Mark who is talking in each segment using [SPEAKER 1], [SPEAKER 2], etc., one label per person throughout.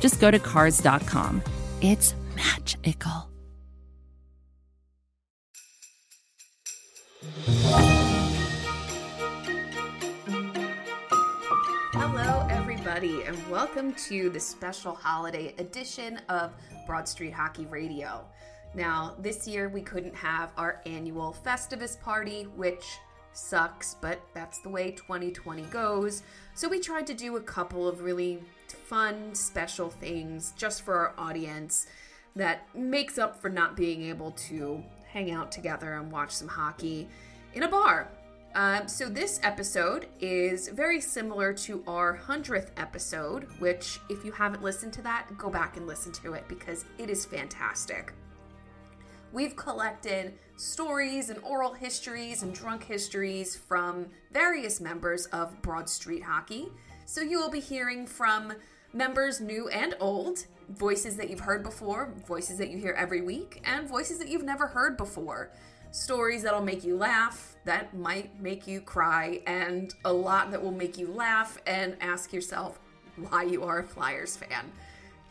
[SPEAKER 1] just go to Cars.com. It's magical.
[SPEAKER 2] Hello, everybody, and welcome to the special holiday edition of Broad Street Hockey Radio. Now, this year we couldn't have our annual Festivus party, which sucks, but that's the way 2020 goes. So we tried to do a couple of really fun, special things just for our audience that makes up for not being able to hang out together and watch some hockey in a bar. Um, so, this episode is very similar to our 100th episode, which, if you haven't listened to that, go back and listen to it because it is fantastic. We've collected stories and oral histories and drunk histories from various members of Broad Street Hockey. So, you will be hearing from members new and old, voices that you've heard before, voices that you hear every week, and voices that you've never heard before stories that'll make you laugh, that might make you cry, and a lot that will make you laugh and ask yourself why you are a Flyers fan.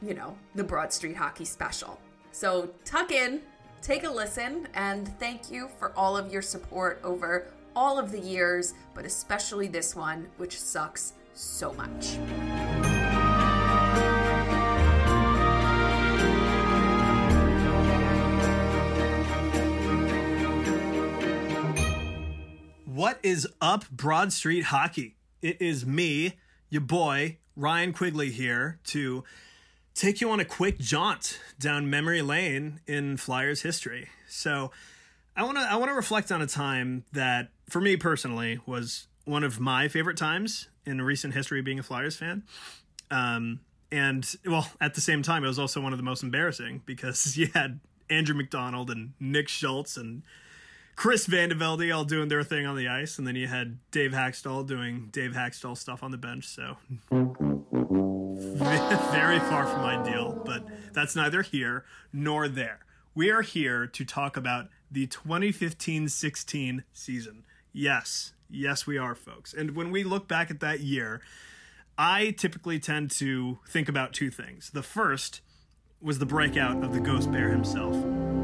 [SPEAKER 2] You know, the Broad Street Hockey Special. So tuck in, take a listen, and thank you for all of your support over all of the years, but especially this one, which sucks so much.
[SPEAKER 3] What is up, Broad Street Hockey? It is me, your boy, Ryan Quigley here to take you on a quick jaunt down memory lane in Flyers history. So, I want to I want to reflect on a time that for me personally was one of my favorite times in recent history being a Flyers fan. Um, and well, at the same time, it was also one of the most embarrassing because you had Andrew McDonald and Nick Schultz and Chris Vandevelde all doing their thing on the ice, and then you had Dave Hakstol doing Dave Hakstol stuff on the bench. So very far from ideal, but that's neither here nor there. We are here to talk about the 2015-16 season. Yes, yes, we are, folks. And when we look back at that year, I typically tend to think about two things. The first was the breakout of the Ghost Bear himself,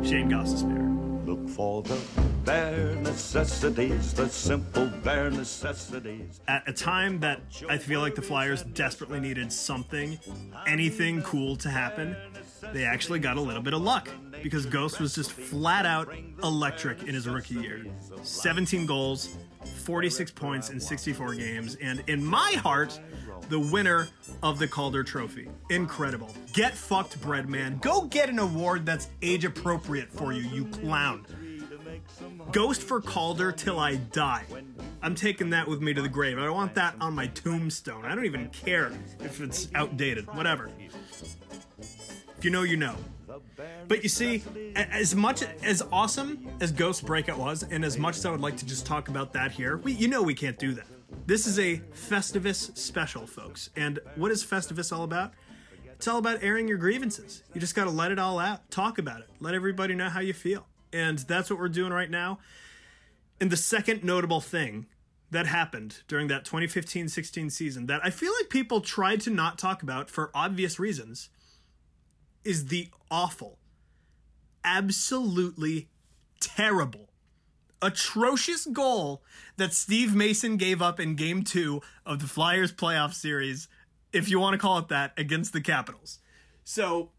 [SPEAKER 3] Shane Gostisbehere.
[SPEAKER 4] Look for the bare necessities, the simple bare necessities.
[SPEAKER 3] At a time that I feel like the Flyers desperately needed something, anything cool to happen, they actually got a little bit of luck because Ghost was just flat out electric in his rookie year. 17 goals, 46 points in 64 games, and in my heart, the winner of the Calder Trophy. Incredible. Get fucked, Breadman. Go get an award that's age appropriate for you, you clown. Ghost for Calder till I die. I'm taking that with me to the grave. I want that on my tombstone. I don't even care if it's outdated. Whatever. If you know, you know. But you see, as much as awesome as Ghost Breakout was, and as much as I would like to just talk about that here, we, you know we can't do that. This is a Festivus special, folks. And what is Festivus all about? It's all about airing your grievances. You just got to let it all out, talk about it, let everybody know how you feel. And that's what we're doing right now. And the second notable thing that happened during that 2015 16 season that I feel like people tried to not talk about for obvious reasons is the awful, absolutely terrible, atrocious goal that Steve Mason gave up in game two of the Flyers playoff series, if you want to call it that, against the Capitals. So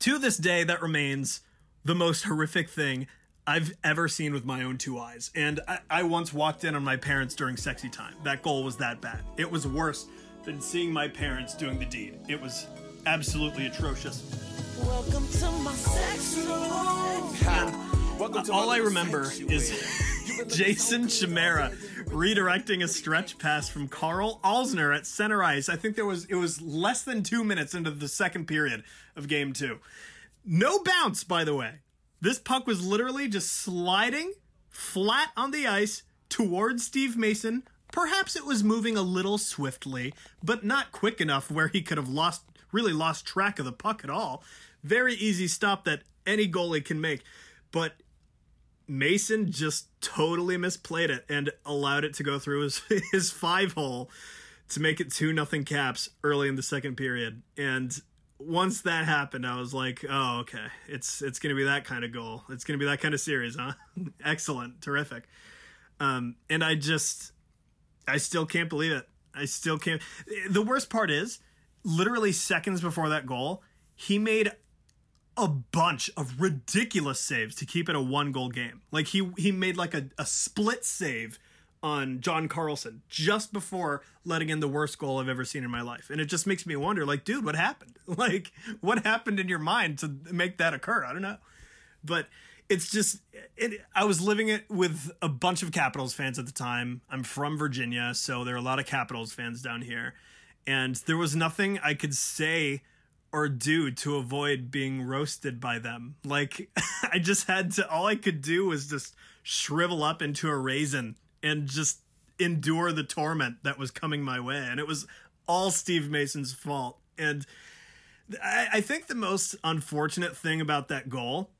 [SPEAKER 3] to this day, that remains the most horrific thing I've ever seen with my own two eyes. And I, I once walked in on my parents during sexy time. That goal was that bad. It was worse than seeing my parents doing the deed. It was absolutely atrocious.
[SPEAKER 5] Welcome to my sex room.
[SPEAKER 3] All I remember is Jason Chimera redirecting a stretch pass from Karl Alzner at center ice. I think there was it was less than two minutes into the second period of game two. No bounce, by the way. This puck was literally just sliding flat on the ice towards Steve Mason. Perhaps it was moving a little swiftly, but not quick enough where he could have lost really lost track of the puck at all. Very easy stop that any goalie can make. But Mason just totally misplayed it and allowed it to go through his his five hole to make it two nothing caps early in the second period. And once that happened, I was like, oh okay, it's it's gonna be that kind of goal. It's gonna be that kind of series, huh? Excellent, terrific. Um, and I just I still can't believe it. I still can't. The worst part is, literally seconds before that goal, he made a bunch of ridiculous saves to keep it a one goal game. Like he he made like a, a split save on John Carlson just before letting in the worst goal I've ever seen in my life. And it just makes me wonder, like, dude, what happened? Like, what happened in your mind to make that occur? I don't know. But it's just it, I was living it with a bunch of Capitals fans at the time. I'm from Virginia, so there are a lot of Capitals fans down here. And there was nothing I could say or do to avoid being roasted by them. Like I just had to all I could do was just shrivel up into a raisin and just endure the torment that was coming my way. And it was all Steve Mason's fault. And I, I think the most unfortunate thing about that goal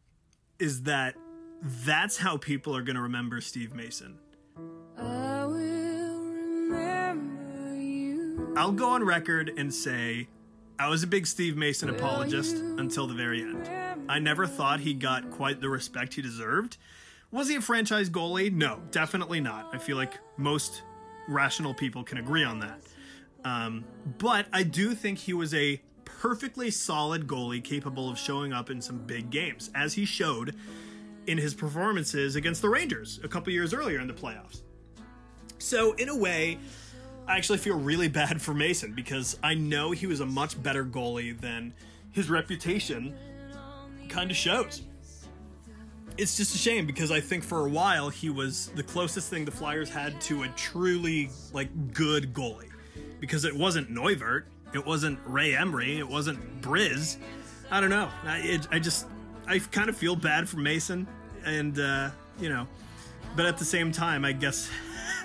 [SPEAKER 3] is that that's how people are going to remember Steve Mason.
[SPEAKER 5] I will remember you.
[SPEAKER 3] I'll go on record and say I was a big Steve Mason apologist until the very end. I never thought he got quite the respect he deserved. Was he a franchise goalie? No, definitely not. I feel like most rational people can agree on that. Um, but I do think he was a perfectly solid goalie capable of showing up in some big games, as he showed in his performances against the Rangers a couple years earlier in the playoffs. So, in a way, I actually feel really bad for Mason because I know he was a much better goalie than his reputation kind of shows. It's just a shame because I think for a while he was the closest thing the Flyers had to a truly like good goalie. Because it wasn't Neuvirth, it wasn't Ray Emery, it wasn't Briz. I don't know. I, it, I just I kind of feel bad for Mason, and uh, you know, but at the same time, I guess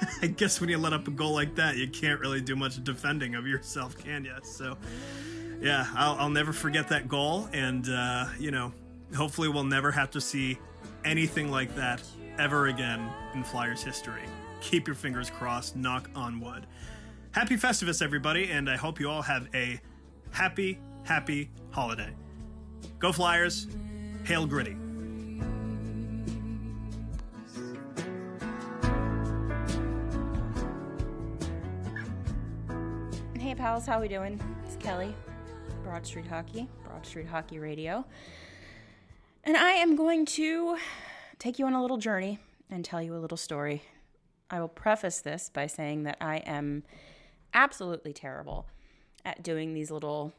[SPEAKER 3] I guess when you let up a goal like that, you can't really do much defending of yourself, can you? So, yeah, I'll, I'll never forget that goal, and uh, you know, hopefully we'll never have to see anything like that ever again in Flyers history. Keep your fingers crossed. Knock on wood. Happy Festivus, everybody, and I hope you all have a happy, happy holiday. Go Flyers! Hail Gritty!
[SPEAKER 6] Pals, how we doing? It's Kelly, Broad Street Hockey, Broad Street Hockey Radio. And I am going to take you on a little journey and tell you a little story. I will preface this by saying that I am absolutely terrible at doing these little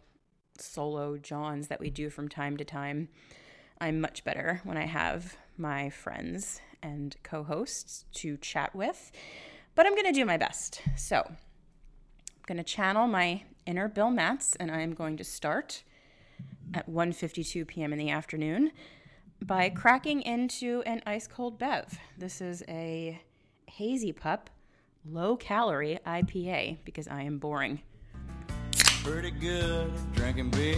[SPEAKER 6] solo Johns that we do from time to time. I'm much better when I have my friends and co hosts to chat with, but I'm going to do my best. So, going to channel my inner Bill Matz, and I'm going to start at 1:52 p.m. in the afternoon by cracking into an ice cold bev. This is a hazy pup, low calorie IPA because I am boring.
[SPEAKER 7] Pretty good drinking beer.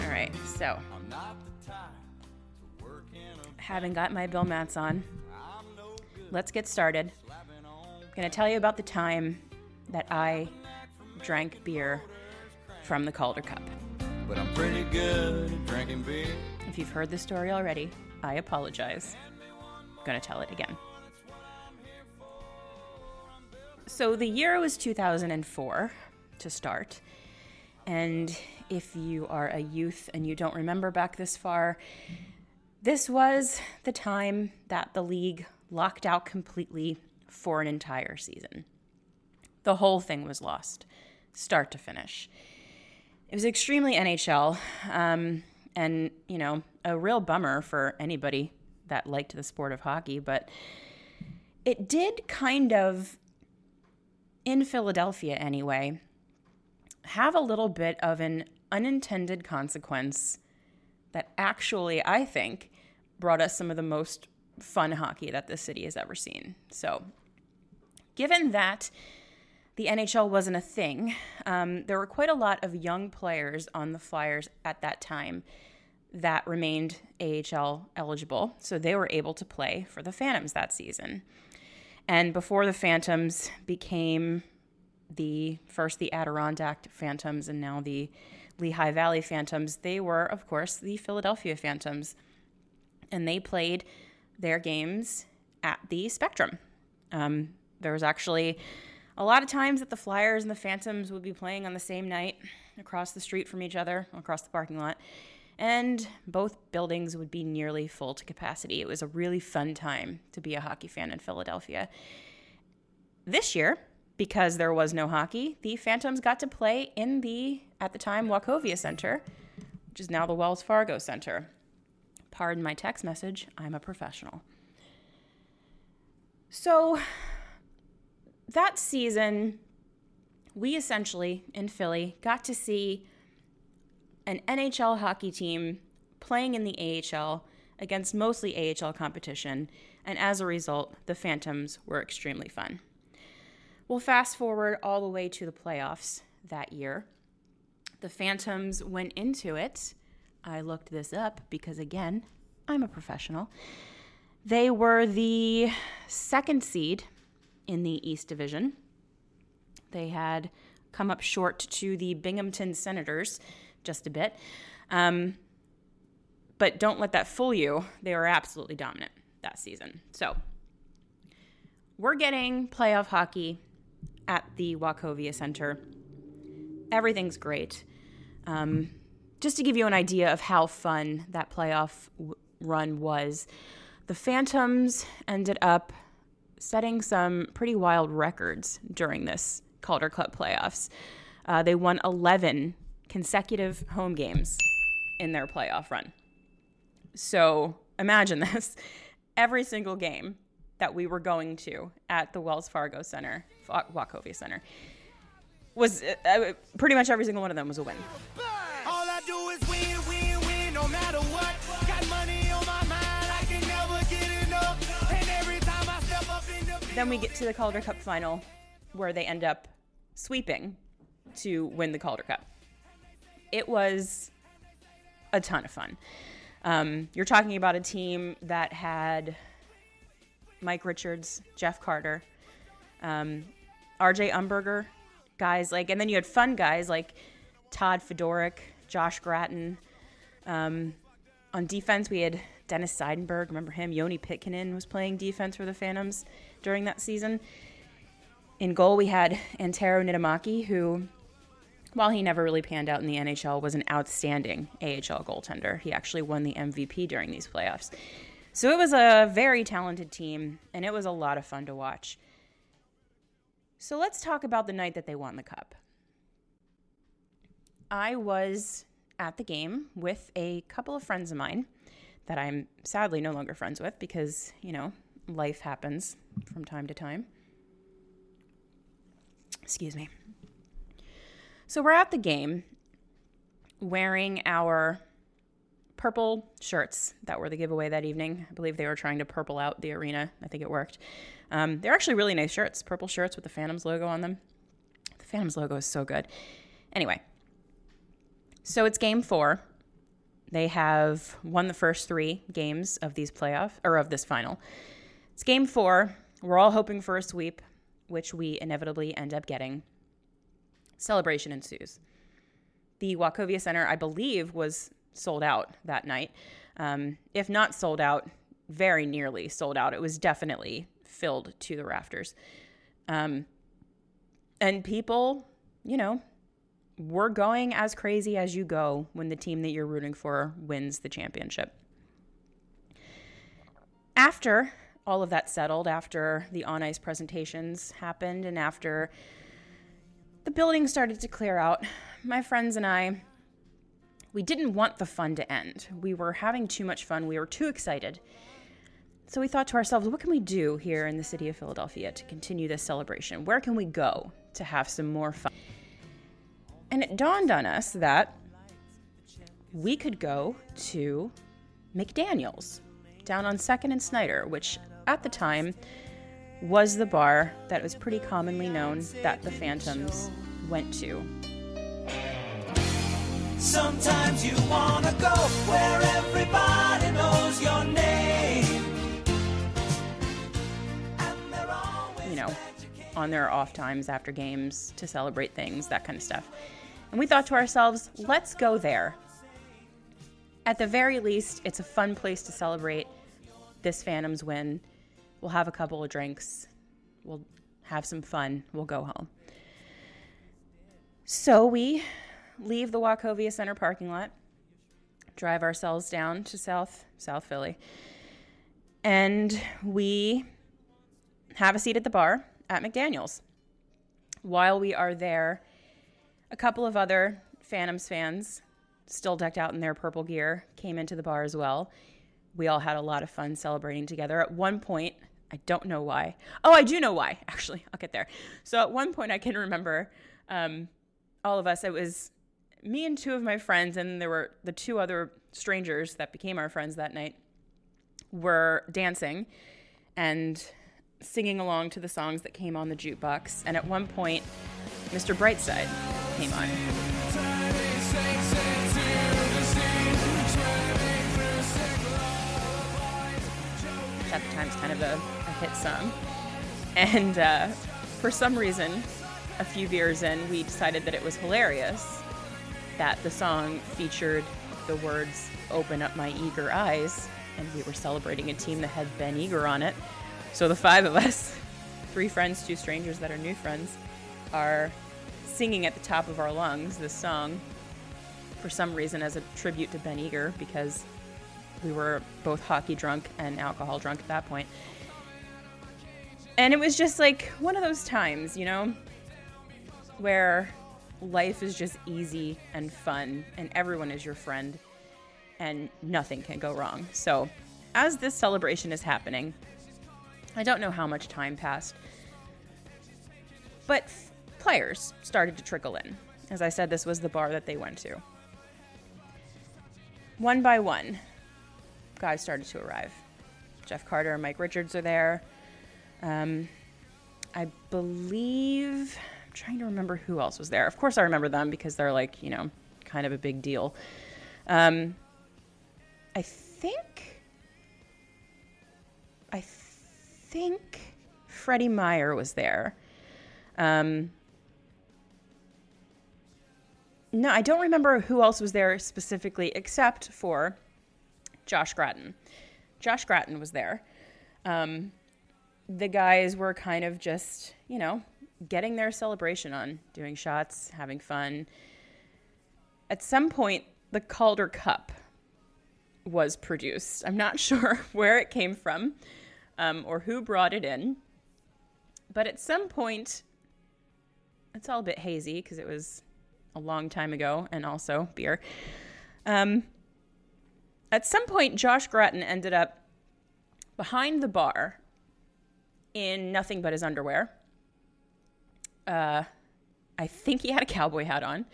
[SPEAKER 6] All right, so
[SPEAKER 7] I'm not the type to work in a
[SPEAKER 6] having got my Bill Matz on, let's get started. Going to tell you about the time that I drank beer from the Calder Cup.
[SPEAKER 7] but I'm pretty good at drinking beer.
[SPEAKER 6] If you've heard the story already, I apologize. I'm going to tell it again. So the year was 2004 to start, And if you are a youth and you don't remember back this far, this was the time that the league locked out completely for an entire season. The whole thing was lost, start to finish. It was extremely NHL, um, and you know, a real bummer for anybody that liked the sport of hockey. But it did kind of, in Philadelphia anyway, have a little bit of an unintended consequence that actually, I think, brought us some of the most fun hockey that the city has ever seen. So, given that the NHL wasn't a thing, um, there were quite a lot of young players on the Flyers at that time that remained AHL eligible. So they were able to play for the Phantoms that season. And before the Phantoms became the first the Adirondack Phantoms and now the Lehigh Valley Phantoms, they were, of course, the Philadelphia Phantoms. And they played their games at the Spectrum. Um, there was actually a lot of times that the Flyers and the Phantoms would be playing on the same night across the street from each other, across the parking lot, and both buildings would be nearly full to capacity. It was a really fun time to be a hockey fan in Philadelphia. This year, because there was no hockey, the Phantoms got to play in the, at the time, Wachovia Center, which is now the Wells Fargo Center. Pardon my text message, I'm a professional. So, that season, we essentially in Philly got to see an NHL hockey team playing in the AHL against mostly AHL competition, and as a result, the Phantoms were extremely fun. We'll fast forward all the way to the playoffs that year. The Phantoms went into it. I looked this up because, again, I'm a professional. They were the second seed in the East Division. They had come up short to the Binghamton Senators just a bit. Um, but don't let that fool you. They were absolutely dominant that season. So we're getting playoff hockey at the Wachovia Center. Everything's great. Um, just to give you an idea of how fun that playoff w- run was, the Phantoms ended up setting some pretty wild records during this Calder Cup playoffs. Uh, they won 11 consecutive home games in their playoff run. So imagine this every single game that we were going to at the Wells Fargo Center, Wachovia Center, was uh, uh, pretty much every single one of them was a win.
[SPEAKER 5] All I do is win, win, win, no matter what.
[SPEAKER 6] Then we get to the Calder Cup final where they end up sweeping to win the Calder Cup. It was a ton of fun. Um, you're talking about a team that had Mike Richards, Jeff Carter, um, RJ Umberger, guys like, and then you had fun guys like Todd Fedoruk, Josh Gratton. Um, on defense, we had Dennis Seidenberg. Remember him? Joni Pitkanen was playing defense for the Phantoms during that season. In goal, we had Antero Niittymaki, who, while he never really panned out in the NHL, was an outstanding AHL goaltender. He actually won the MVP during these playoffs. So it was a very talented team, and it was a lot of fun to watch. So let's talk about the night that they won the cup. I was at the game with a couple of friends of mine that I'm sadly no longer friends with because, you know, life happens from time to time. Excuse me. So we're at the game wearing our purple shirts that were the giveaway that evening. I believe they were trying to purple out the arena. I think it worked. Um, they're actually really nice shirts, purple shirts with the Phantoms logo on them. The Phantoms logo is so good. Anyway, so it's game four. They have won the first three games of these playoff or of this final. It's game four. We're all hoping for a sweep, which we inevitably end up getting. Celebration ensues. The Wachovia Center, I believe, was sold out that night. Um, if not sold out, very nearly sold out. It was definitely filled to the rafters. Um, and people, you know, we're going as crazy as you go when the team that you're rooting for wins the championship. After all of that settled, after the on ice presentations happened, and after the building started to clear out, my friends and I, we didn't want the fun to end. We were having too much fun. We were too excited. So we thought to ourselves, what can we do here in the city of Philadelphia to continue this celebration? Where can we go to have some more fun? And it dawned on us that we could go to McDaniel's down on 2nd and Snyder, which at the time was the bar that was pretty commonly known that the Phantoms went to.
[SPEAKER 5] Sometimes you wanna go where everybody knows your name. And they're always
[SPEAKER 6] you know, on their off times after games to celebrate things, that kind of stuff. And we thought to ourselves, let's go there. At the very least, it's a fun place to celebrate this Phantoms win. We'll have a couple of drinks, we'll have some fun, we'll go home. So we leave the Wachovia Center parking lot, drive ourselves down to South South Philly, and we have a seat at the bar at McDaniel's. While we are there, a couple of other Phantoms fans, still decked out in their purple gear, came into the bar as well. We all had a lot of fun celebrating together. At one point, I don't know why. Oh, I do know why, actually. I'll get there. So at one point, I can remember um, all of us, it was me and two of my friends, and there were the two other strangers that became our friends that night, were dancing and singing along to the songs that came on the jukebox. And at one point, Mr. Brightside came on. At the time is kind of a hit song. And uh, for some reason, a few beers in, we decided that it was hilarious that the song featured the words Open Up My Eager Eyes, and we were celebrating a team that had Ben Eager on it. So the five of us, three friends, two strangers that are new friends, are singing at the top of our lungs this song for some reason as a tribute to Ben Eager because we were both hockey drunk and alcohol drunk at that point. And it was just like one of those times, you know, where life is just easy and fun and everyone is your friend and nothing can go wrong. So, as this celebration is happening, I don't know how much time passed, but f- players started to trickle in. As I said, this was the bar that they went to. One by one, guys started to arrive. Jeff Carter and Mike Richards are there. Um, I believe, I'm trying to remember who else was there. Of course, I remember them because they're like, you know, kind of a big deal. Um, I think, I think Freddie Meyer was there. Um, no, I don't remember who else was there specifically, except for Josh Gratton. Josh Gratton was there. Um, the guys were kind of just, you know, getting their celebration on, doing shots, having fun. At some point, the Calder Cup was produced. I'm not sure where it came from um, or who brought it in. But at some point, it's all a bit hazy because it was a long time ago and also beer. Um, at some point, Josh Gratton ended up behind the bar in nothing but his underwear. Uh, I think he had a cowboy hat on.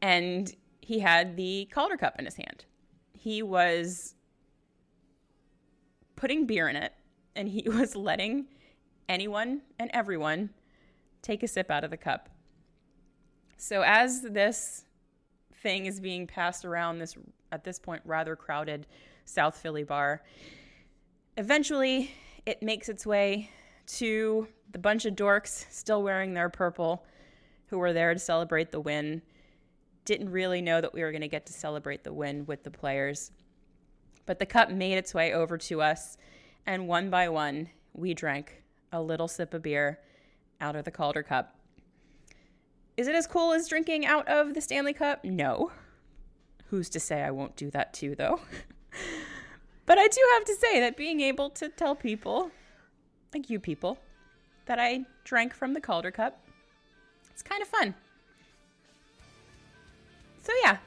[SPEAKER 6] And he had the Calder Cup in his hand. He was putting beer in it, and he was letting anyone and everyone take a sip out of the cup. So as this thing is being passed around this at this point rather crowded South Philly bar, eventually it makes its way to the bunch of dorks still wearing their purple who were there to celebrate the win. Didn't really know that we were going to get to celebrate the win with the players. But the cup made its way over to us, and one by one, we drank a little sip of beer out of the Calder cup. Is it as cool as drinking out of the Stanley Cup? No. Who's to say I won't do that too, though? but I do have to say that being able to tell people, like you people, that I drank from the Calder Cup, it's kind of fun. So yeah,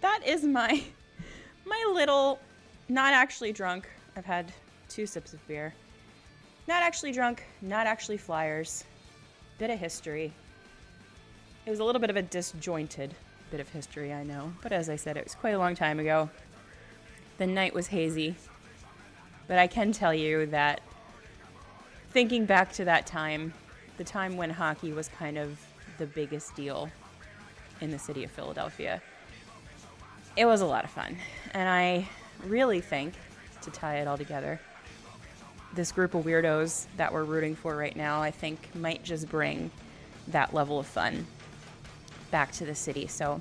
[SPEAKER 6] that is my my little not actually drunk. I've had two sips of beer. Not actually drunk, not actually flyers. Bit of history. It was a little bit of a disjointed bit of history, I know. But as I said, it was quite a long time ago. The night was hazy. But I can tell you that thinking back to that time, the time when hockey was kind of the biggest deal in the city of Philadelphia, it was a lot of fun. And I really think, to tie it all together, this group of weirdos that we're rooting for right now, I think might just bring that level of fun back to the city. So,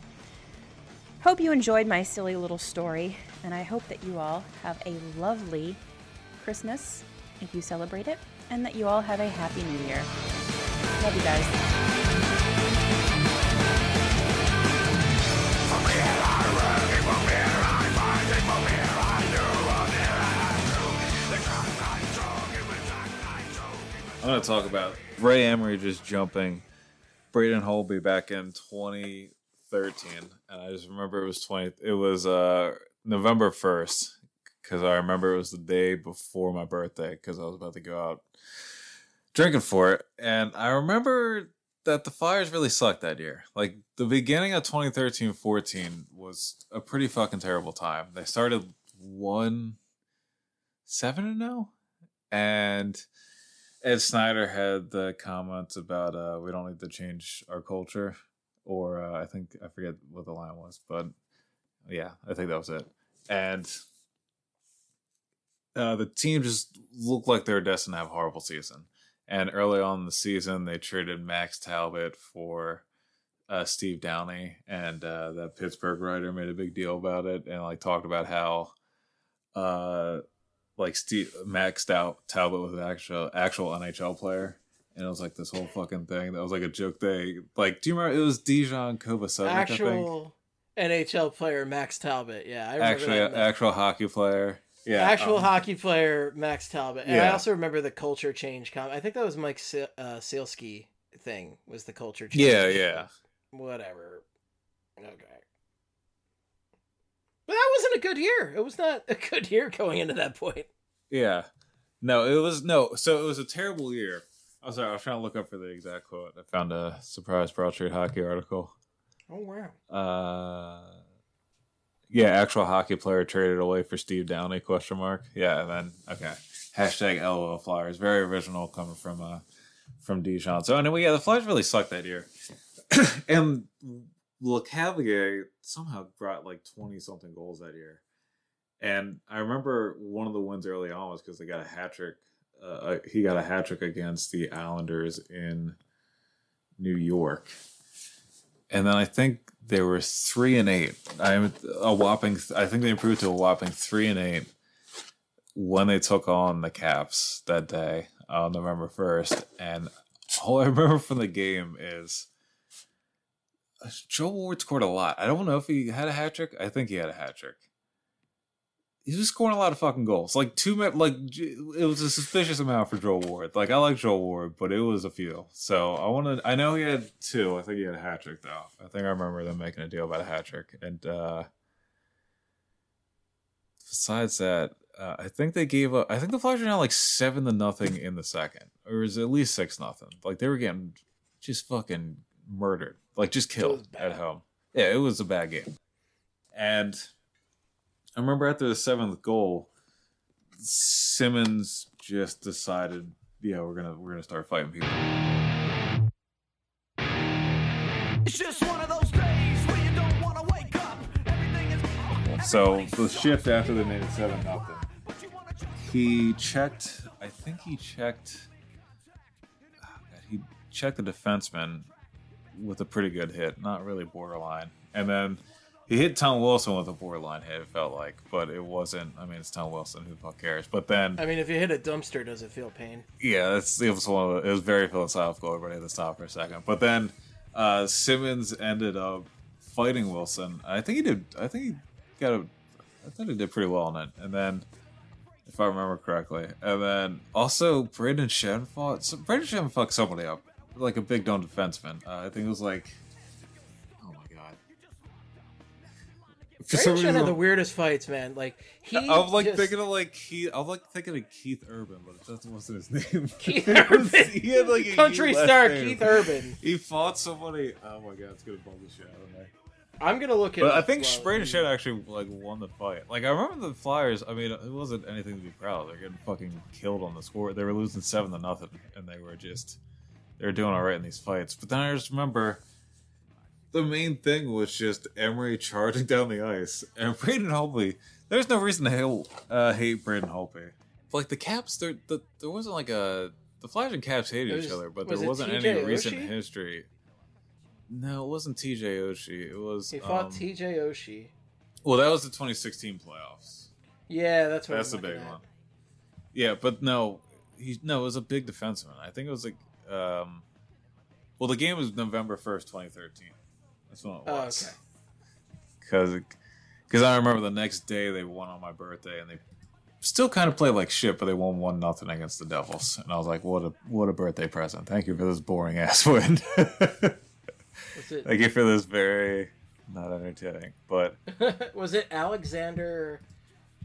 [SPEAKER 6] hope you enjoyed my silly little story, and I hope that you all have a lovely Christmas if you celebrate it, and that you all have a happy new year. Love you guys.
[SPEAKER 8] I'm to talk about Ray Emery just jumping Braden Holtby back in 2013, and I just remember it was 20. It was uh, November 1st because I remember it was the day before my birthday because I was about to go out drinking for it, and I remember that the Flyers really sucked that year. Like the beginning of 2013-14 was a pretty fucking terrible time. They started one seven and zero, and Ed Snider had the comments about uh, we don't need to change our culture, or uh, I think I forget what the line was, but yeah, I think that was it. And uh, the team just looked like they were destined to have a horrible season. And early on in the season, they traded Max Talbot for uh, Steve Downey, and uh, that Pittsburgh writer made a big deal about it, and like talked about how uh, like Steve Max Talbot was an actual actual NHL player, and it was like this whole fucking thing that was like a joke. They like, do you remember? It was Dejan Kovacevic, I think.
[SPEAKER 9] Actual NHL player Max Talbot. Yeah, I remember
[SPEAKER 8] Actually,
[SPEAKER 9] that.
[SPEAKER 8] actual hockey player. Yeah,
[SPEAKER 9] actual
[SPEAKER 8] um,
[SPEAKER 9] hockey player Max Talbot. And I also remember the culture change comment. I think that was Mike Se- uh, Sielski thing was the culture change.
[SPEAKER 8] Yeah, yeah.
[SPEAKER 9] Whatever. Okay. But that wasn't a good year. It was not a good year going into that point.
[SPEAKER 8] Yeah. No, it was no. So it was a terrible year. I'm sorry. I was trying to look up for the exact quote. I found a surprise Broad Street Hockey article.
[SPEAKER 9] Oh wow.
[SPEAKER 8] Uh, yeah, actual hockey player traded away for Steve Downey? Question mark. Yeah, and then okay. Hashtag LOL Flyers. Very original coming from uh from Dejan. So anyway, yeah, the Flyers really sucked that year, and Lecavalier somehow brought like twenty something goals that year. And I remember one of the wins early on was because they got a hat trick. Uh, he got a hat trick against the Islanders in New York, and then I think they were three and eight. I'm a whopping. I think they improved to a whopping three and eight when they took on the Caps that day on November first. And all I remember from the game is uh, Joe Ward scored a lot. I don't know if he had a hat trick. I think he had a hat trick. He was scoring a lot of fucking goals. Like two, like it was a suspicious amount for Joel Ward. Like I like Joel Ward, but it was a few. So I want to. I know he had two. I think he had a hat trick though. I think I remember them making a deal about a hat trick. And uh besides that, uh, I think they gave up. I think the Flyers are now like seven to nothing in the second, or was it at least six nothing? Like they were getting just fucking murdered, like just killed at home. Yeah, it was a bad game. And I remember after the seventh goal, Simmonds just decided, yeah, we're gonna we're gonna start fighting people.
[SPEAKER 5] It's just one of those days where you don't want to wake up. Everything is
[SPEAKER 8] So the shift after they made it seven nothing, he checked. I think he checked. oh, God, He checked the defenseman with a pretty good hit, not really borderline, and then he hit Tom Wilson with a borderline hit. It felt like, but it wasn't. I mean, it's Tom Wilson. Who the fuck cares? But then
[SPEAKER 9] I mean, if you hit a dumpster, does it feel pain?
[SPEAKER 8] yeah, that's it was one of the, it was very philosophical. Everybody had to stop for a second, but then uh, Simmonds ended up fighting Wilson. I think he did. I think he got a. I thought he did pretty well on it. And then, if I remember correctly, and then also Brandon Schenn fought. So Brandon Schenn fucked somebody up, like a big dome defenseman. Uh, I think it was like. For some
[SPEAKER 9] Brandon had
[SPEAKER 8] reason-
[SPEAKER 9] the weirdest fights, man. Like he,
[SPEAKER 8] I'm like
[SPEAKER 9] just-
[SPEAKER 8] thinking of like Keith. I'm like thinking of Keith Urban, but that wasn't his name.
[SPEAKER 9] Keith Urban.
[SPEAKER 8] he had like a
[SPEAKER 9] Country
[SPEAKER 8] U last
[SPEAKER 9] star
[SPEAKER 8] name.
[SPEAKER 9] Keith Urban.
[SPEAKER 8] He fought somebody. Oh my god, it's gonna bum the shit out of me.
[SPEAKER 9] I'm gonna look at.
[SPEAKER 8] But I think Brandon Schenn actually like won the fight. Like I remember the Flyers. I mean, it wasn't anything to be proud. of. They're getting fucking killed on the score. They were losing seven to nothing, and they were just they were doing all right in these fights. But then I just remember the main thing was just Emery charging down the ice and Braden Holtby. There's no reason to hate, uh, hate Braden Holtby. Like the Caps, there the, there wasn't like a the Flyers and Caps hated
[SPEAKER 9] was-
[SPEAKER 8] each other, but
[SPEAKER 9] was
[SPEAKER 8] there wasn't
[SPEAKER 9] TJ
[SPEAKER 8] any recent history. No, it wasn't TJ Oshie. It was
[SPEAKER 9] He fought
[SPEAKER 8] um,
[SPEAKER 9] T.J. Oshie.
[SPEAKER 8] well, that was the 2016 playoffs.
[SPEAKER 9] Yeah, that's what.
[SPEAKER 8] That's the
[SPEAKER 9] I'm
[SPEAKER 8] big
[SPEAKER 9] at.
[SPEAKER 8] one. Yeah, but no, he no, it was a big defenseman. I think it was like, um, well, the game was November 1st, 2013. That's when it
[SPEAKER 9] Oh,
[SPEAKER 8] was.
[SPEAKER 9] okay.
[SPEAKER 8] Because, I remember the next day they won on my birthday and they still kind of played like shit, but they won one nothing against the Devils, and I was like, what a what a birthday present! Thank you for this boring ass win. Thank you for this very not entertaining, but
[SPEAKER 9] was it Alexander?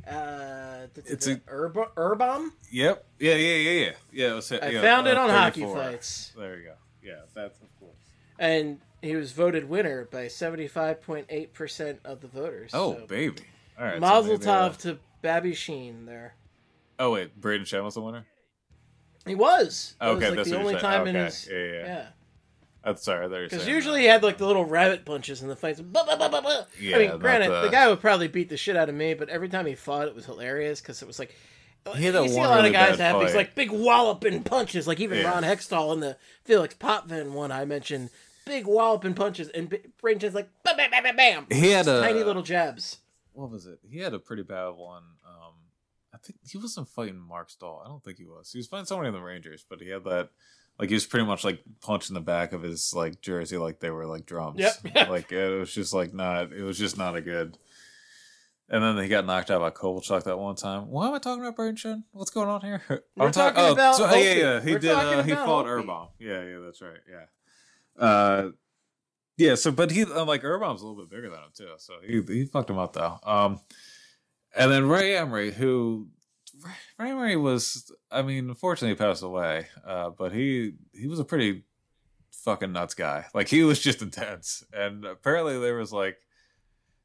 [SPEAKER 9] Uh,
[SPEAKER 8] It's
[SPEAKER 9] it's
[SPEAKER 8] a-
[SPEAKER 9] Urba, Urbom.
[SPEAKER 8] Yep. Yeah, yeah, yeah, yeah. Yeah, it was,
[SPEAKER 9] I
[SPEAKER 8] yeah,
[SPEAKER 9] found it
[SPEAKER 8] uh,
[SPEAKER 9] on Hockey Fights.
[SPEAKER 8] There you go. Yeah, that's of course.
[SPEAKER 9] and he was voted winner by 75.8% of the voters.
[SPEAKER 8] Oh,
[SPEAKER 9] so.
[SPEAKER 8] baby. All right. so
[SPEAKER 9] Mazel
[SPEAKER 8] maybe, uh,
[SPEAKER 9] tov to Babby Sheen there.
[SPEAKER 8] Oh wait, Braden Schenn was the winner.
[SPEAKER 9] He was. That
[SPEAKER 8] Okay,
[SPEAKER 9] was like
[SPEAKER 8] that's
[SPEAKER 9] the only time in
[SPEAKER 8] Okay,
[SPEAKER 9] his.
[SPEAKER 8] yeah, yeah, yeah. That's sorry. There.
[SPEAKER 9] Because usually he had like the little rabbit punches in the fights. Bah, bah, bah.
[SPEAKER 8] Yeah,
[SPEAKER 9] I mean, granted,
[SPEAKER 8] the-
[SPEAKER 9] the guy would probably beat the shit out of me, but every time he fought, it was hilarious because it was like.
[SPEAKER 8] He had
[SPEAKER 9] you see a lot
[SPEAKER 8] really
[SPEAKER 9] of guys have these like big walloping punches, like even
[SPEAKER 8] Yeah.
[SPEAKER 9] Ron Hextall in the Felix Potvin one I mentioned, big walloping punches, and just like bam, bam, bam, bam, bam.
[SPEAKER 8] He had a-
[SPEAKER 9] tiny little jabs.
[SPEAKER 8] What was it? He had a pretty bad one. Um, I think he wasn't fighting Marc Staal. I don't think he was. He was fighting somebody in the Rangers, but he had that. Like he was pretty much like punching the back of his like jersey like they were like drums.
[SPEAKER 9] Yep.
[SPEAKER 8] like it was just like not. It was just not a good. And then he got knocked out by Kovalchuk that one time. Why am I talking about Schenn? What's going on here?
[SPEAKER 9] We're
[SPEAKER 8] I'm talk-
[SPEAKER 9] talking
[SPEAKER 8] oh,
[SPEAKER 9] about
[SPEAKER 8] so- yeah, yeah. He
[SPEAKER 9] We're
[SPEAKER 8] did. Uh, he fought. Urbom. Yeah, yeah, that's right. Yeah. Uh, yeah. So, but he uh, like Urbom's a little bit bigger than him too. So he he fucked him up though. Um, and then Ray Emery, who Ray Emery was, I mean, unfortunately he passed away. Uh, but he he was a pretty fucking nuts guy. Like he was just intense. And apparently there was like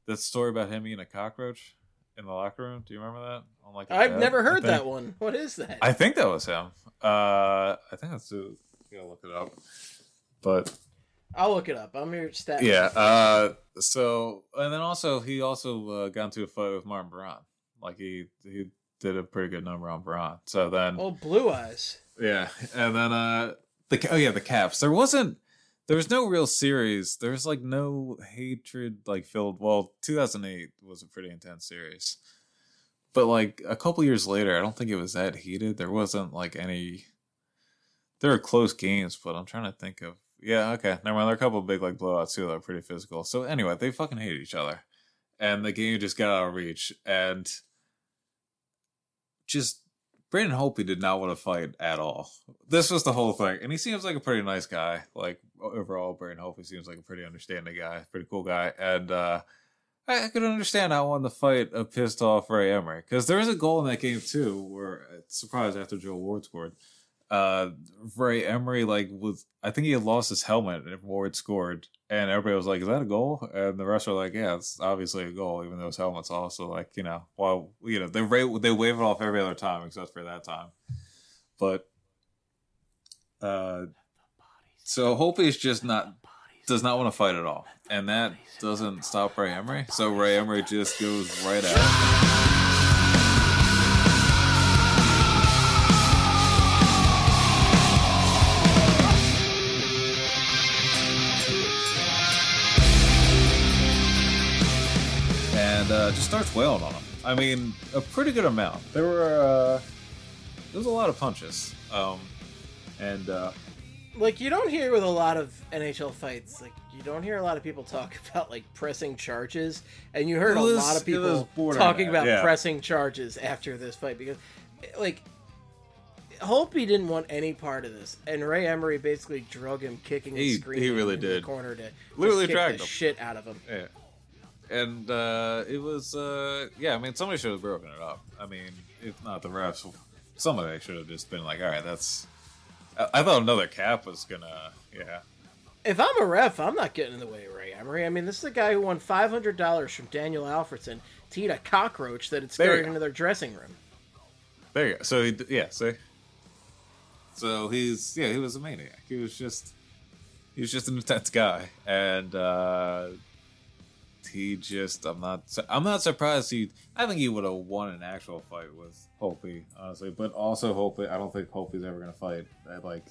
[SPEAKER 8] that story about him eating a cockroach in the locker room. Do you remember that? On like
[SPEAKER 9] I've never heard that one. What is that?
[SPEAKER 8] I think that was him. Uh, I think that's. Uh, gotta look it up. But
[SPEAKER 9] I'll look it up. I'm your stat.
[SPEAKER 8] yeah. Uh, so and then also he also uh, got into a fight with Martin Biron. Like he he did a pretty good number on Baron. So then
[SPEAKER 9] Oh, blue eyes.
[SPEAKER 8] yeah, and then uh the oh yeah the Caps. There wasn't there was no real series. There was like no hatred like filled. Well, 2008 was a pretty intense series, but like a couple years later, I don't think it was that heated. There wasn't like any. There were close games, but I'm trying to think of. Yeah, okay, never mind. There are a couple big like blowouts too that are pretty physical. So anyway, they fucking hate each other, and the game just got out of reach and just Brandon Holtby did not want to fight at all. This was the whole thing, and he seems like a pretty nice guy. Like overall, Brandon Holtby seems like a pretty understanding guy, pretty cool guy, and uh, I, I could understand not wanting to fight a pissed off Ray Emery because there was a goal in that game too, where surprised after Joe Ward scored. Uh, Ray Emery like was I think he had lost his helmet and Ward scored, and everybody was like, "Is that a goal?" And the rest were like, "Yeah, it's obviously a goal," even though his helmet's also like you know, well, you know, they ra- they wave it off every other time except for that time. But uh, so Holtby is just not does not want to fight at all, and that doesn't stop Ray Emery. So Ray Emery just goes right at it. Uh, just starts wailing on him. I mean, a pretty good amount. There were uh, there was a lot of punches, um, and uh,
[SPEAKER 9] like you don't hear with a lot of NHL fights, like you don't hear a lot of people talk about like pressing charges, and you heard
[SPEAKER 8] was-
[SPEAKER 9] a lot of people talking about
[SPEAKER 8] yeah.
[SPEAKER 9] pressing charges after this fight because, like, Holtby didn't want any part of this, and Ray Emery basically drug him kicking and
[SPEAKER 8] He-
[SPEAKER 9] screaming
[SPEAKER 8] he really
[SPEAKER 9] in
[SPEAKER 8] did.
[SPEAKER 9] corner to
[SPEAKER 8] Literally dragged
[SPEAKER 9] the
[SPEAKER 8] him.
[SPEAKER 9] shit out of him.
[SPEAKER 8] Yeah. And uh, it was, uh, yeah, I mean, somebody should have broken it up. I mean, if not the refs, somebody should have just been like, all right, that's. I, I thought another cap was gonna, yeah.
[SPEAKER 9] If I'm a ref, I'm not getting in the way of Ray Emery. I mean, this is a guy who won five hundred dollars from Daniel Alfredsson to eat a cockroach that had scared into their dressing room.
[SPEAKER 8] There you go. So he, yeah, see. So he's, yeah, he was a maniac. He was just, he was just an intense guy, and uh, he just, I'm not, I'm not surprised. He, I think he would have won an actual fight with Holtby, honestly. But also Holtby, I don't think Holtby's ever gonna fight. I like.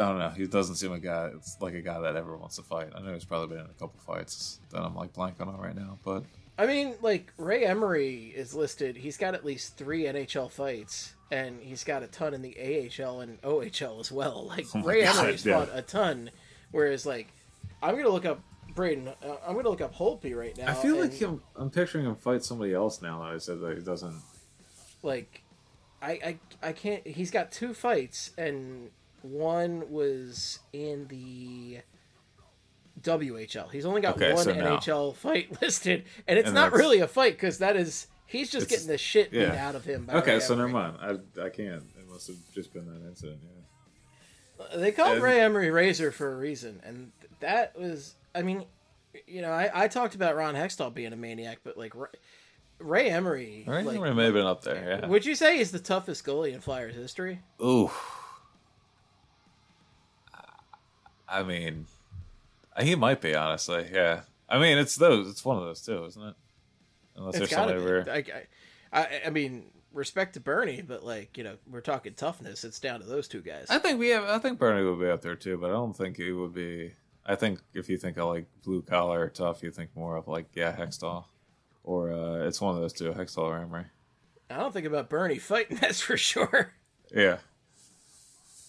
[SPEAKER 8] I don't know. He doesn't seem a guy. It's like a guy that ever wants to fight. I know he's probably been in a couple fights that I'm like blanking on right now, but
[SPEAKER 9] I mean, like Ray Emery is listed. He's got at least three NHL fights, and he's got a ton in the AHL and OHL as well. Like
[SPEAKER 8] Oh
[SPEAKER 9] Ray
[SPEAKER 8] God,
[SPEAKER 9] Emery's
[SPEAKER 8] yeah.
[SPEAKER 9] fought a ton. Whereas, like, I'm gonna look up Braden. Uh, I'm gonna look up Holtby right now.
[SPEAKER 8] I feel
[SPEAKER 9] and,
[SPEAKER 8] like him. I'm picturing him fight somebody else now that I said that he doesn't.
[SPEAKER 9] like, I, I, I can't. He's got two fights, and one was in the. WHL. He's only got
[SPEAKER 8] Okay,
[SPEAKER 9] one
[SPEAKER 8] so now-
[SPEAKER 9] NHL fight listed, and it's
[SPEAKER 8] And
[SPEAKER 9] not
[SPEAKER 8] that's-
[SPEAKER 9] really a fight because that is he's just
[SPEAKER 8] It's-
[SPEAKER 9] getting the shit beat
[SPEAKER 8] yeah.
[SPEAKER 9] out of him. By
[SPEAKER 8] Okay, so never mind. I I can't. It must have just been that incident. Yeah.
[SPEAKER 9] They called
[SPEAKER 8] And-
[SPEAKER 9] Ray Emery Razor for a reason, and that was, I mean, you know, I, I talked about Ron Hextall being a maniac, but like Ray, Ray Emery,
[SPEAKER 8] Ray
[SPEAKER 9] like,
[SPEAKER 8] Emery may have been up there. Yeah.
[SPEAKER 9] would you say he's the toughest goalie in Flyers history?
[SPEAKER 8] Ooh. I mean, he might be honestly. Yeah. I mean, it's those. It's one of those too, isn't it? Unless
[SPEAKER 9] It's
[SPEAKER 8] there's somebody where.
[SPEAKER 9] I, I, I mean, respect to Bernie, but like you know, we're talking toughness. It's down to those two guys.
[SPEAKER 8] I think we have. I think Bernie would be up there too, but I don't think he would be. I think if you think of like blue collar or tough, you think more of like yeah Hextall, or uh, it's one of those two, Hextall or Emery.
[SPEAKER 9] I don't think about Bernie fighting. That's for sure.
[SPEAKER 8] Yeah.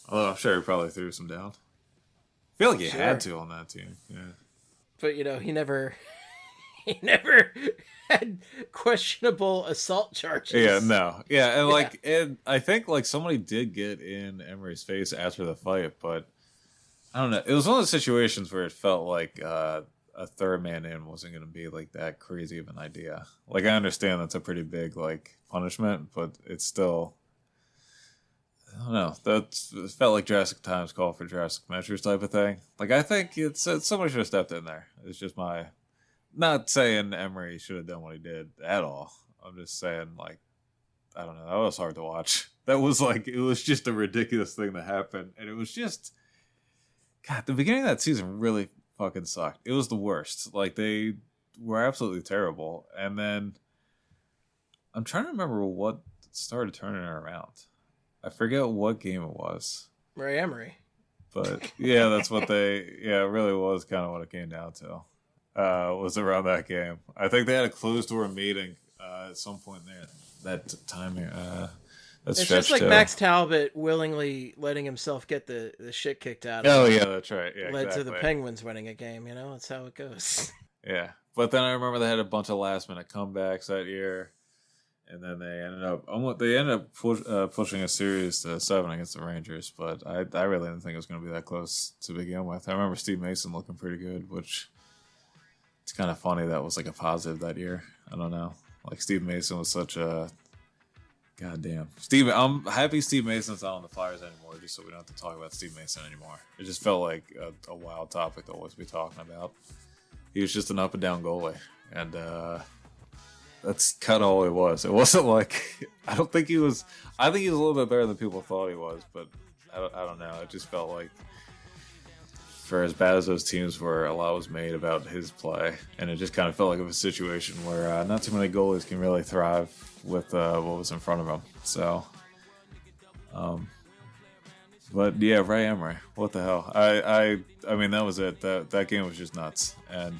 [SPEAKER 8] Although I'm sure he probably threw some down. I feel like he
[SPEAKER 9] Sure.
[SPEAKER 8] had to on that team. Yeah.
[SPEAKER 9] But you know, he never, he never had questionable assault charges.
[SPEAKER 8] Yeah, no. Yeah, and
[SPEAKER 9] Yeah.
[SPEAKER 8] like and I think like somebody did get in Emery's face after the fight, but I don't know. It was one of those situations where it felt like uh a third man in wasn't going to be like that crazy of an idea. Like I understand that's a pretty big like punishment, but it's still I don't know. That's it felt like Jurassic Times call for Jurassic measures type of thing. Like I think it's, it's somebody should have stepped in there. It's just my not saying Emery should have done what he did at all. I'm just saying like I don't know. That was hard to watch. That was like it was just a ridiculous thing that happened, and it was just God. The beginning of that season really fucking sucked. It was the worst. Like they were absolutely terrible, and then I'm trying to remember what started turning it around. I forget what game it was,
[SPEAKER 9] Ray Emery.
[SPEAKER 8] but yeah, that's what they. Yeah, it really was kind of what it came down to. Uh, was around that game. I think they had a closed door meeting uh, at some point there. That time here. Uh, that
[SPEAKER 9] It's just like
[SPEAKER 8] too.
[SPEAKER 9] Max Talbot willingly letting himself get the, the shit kicked out of
[SPEAKER 8] Oh
[SPEAKER 9] him.
[SPEAKER 8] yeah, that's right. Yeah,
[SPEAKER 9] led to the. Penguins winning a game. You know, that's how it goes.
[SPEAKER 8] Yeah, but then I remember they had a bunch of last minute comebacks that year, and then they ended up almost they ended up push, uh, pushing a series to seven against the Rangers. But I I really didn't think it was going to be that close to begin with. I remember Steve Mason looking pretty good, which it's kind of funny that was like a positive that year. I don't know, like Steve Mason was such a goddamn Steve. I'm happy Steve Mason's not on the Flyers anymore, just so we don't have to talk about Steve Mason anymore. It just felt like a, a wild topic to always be talking about he was just an up and down goalie, and uh, that's kind of all he was. It wasn't like I don't think he was. I think he was a little bit better than people thought he was, but I don't, I don't know. It just felt like for as bad as those teams were, a lot was made about his play, and it just kind of felt like a situation where uh, not too many goalies can really thrive with uh, what was in front of them. So, um, but yeah, Ray Emery, what the hell? I, I, I mean, that was it. That that game was just nuts, and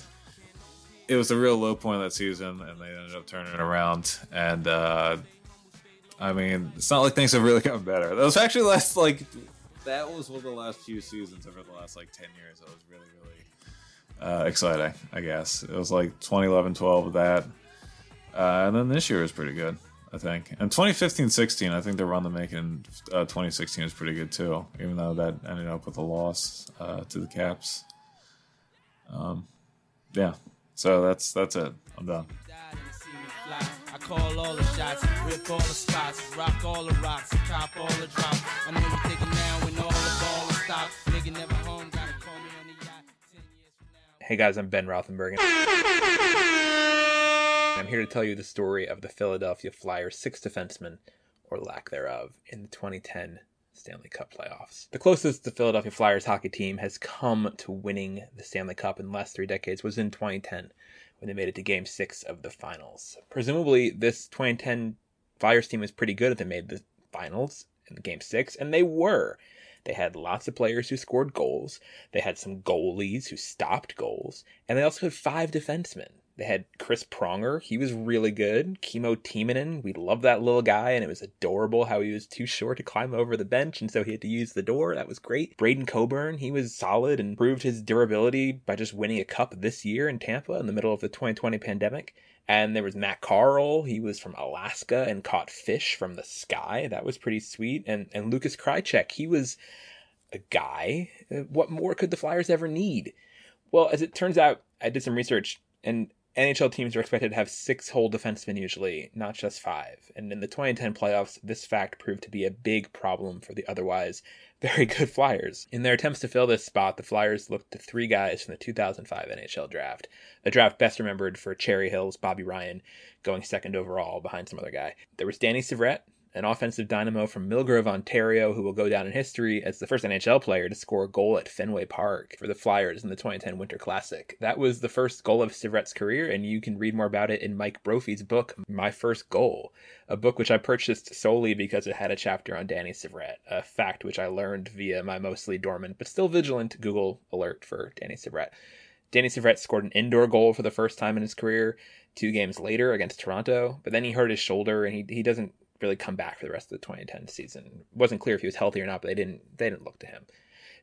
[SPEAKER 8] it was a real low point of that season, and they ended up turning it around. And uh, I mean, it's not like things have really gotten better. That was actually last like that was one of the last few seasons over the last like 10 years that was really really uh, exciting i guess it was like 2011 12 with that uh, and then this year was pretty good i think and 2015 16 i think the run to making uh, 2016 is pretty good too even though that ended up with a loss uh, to the caps um, yeah so that's that's it i'm done
[SPEAKER 5] I call all the shots, rip all the spots, rock all the rocks, cop all the drops. I know you thinking now when all the ball is stopped. Nigga never home, gotta call me on the yacht. Ten years from now.
[SPEAKER 10] Hey guys, I'm Ben Rothenberg. Here to tell you the story of the Philadelphia Flyers six defensemen, or lack thereof, in the 2010 Stanley Cup playoffs. The closest the Philadelphia Flyers hockey team has come to winning the Stanley Cup in the last three decades was in 2010 when they made it to game six of the finals. Presumably, this 2010 Flyers team was pretty good if they made the finals in game six, and they were. They had lots of players who scored goals. They had some goalies who stopped goals, and they also had five defensemen. They had Chris Pronger. He was really good. Kimmo Timonen. We loved that little guy, and it was adorable how he was too short to climb over the bench, and so he had to use the door. That was great. Braydon Coburn. He was solid and proved his durability by just winning a cup this year in Tampa in the middle of the 2020 pandemic. And there was Matt Carle. He was from Alaska and caught fish from the sky. That was pretty sweet. And and Lukas Krajicek. He was a guy. Uh, What more could the Flyers ever need? Well, as it turns out, I did some research, and NHL teams are expected to have six whole defensemen usually, not just five. And in the 2010 playoffs, this fact proved to be a big problem for the otherwise very good Flyers. In their attempts to fill this spot, the Flyers looked to three guys from the 2005 NHL draft, a draft best remembered for Cherry Hill's Bobby Ryan going second overall behind some other guy. There was Danny Syvret, an offensive dynamo from Millgrove, Ontario, who will go down in history as the first NHL player to score a goal at Fenway Park for the Flyers in the 2010 Winter Classic. That was the first goal of Syvret's career, and you can read more about it in Mike Brophy's book, My First Goal, a book which I purchased solely because it had a chapter on Danny Syvret, a fact which I learned via my mostly dormant but still vigilant Google alert for Danny Syvret. Danny Syvret scored an indoor goal for the first time in his career two games later against Toronto, but then he hurt his shoulder and he, he doesn't really come back for the rest of the 2010 season. It wasn't clear if he was healthy or not, but they didn't they didn't look to him.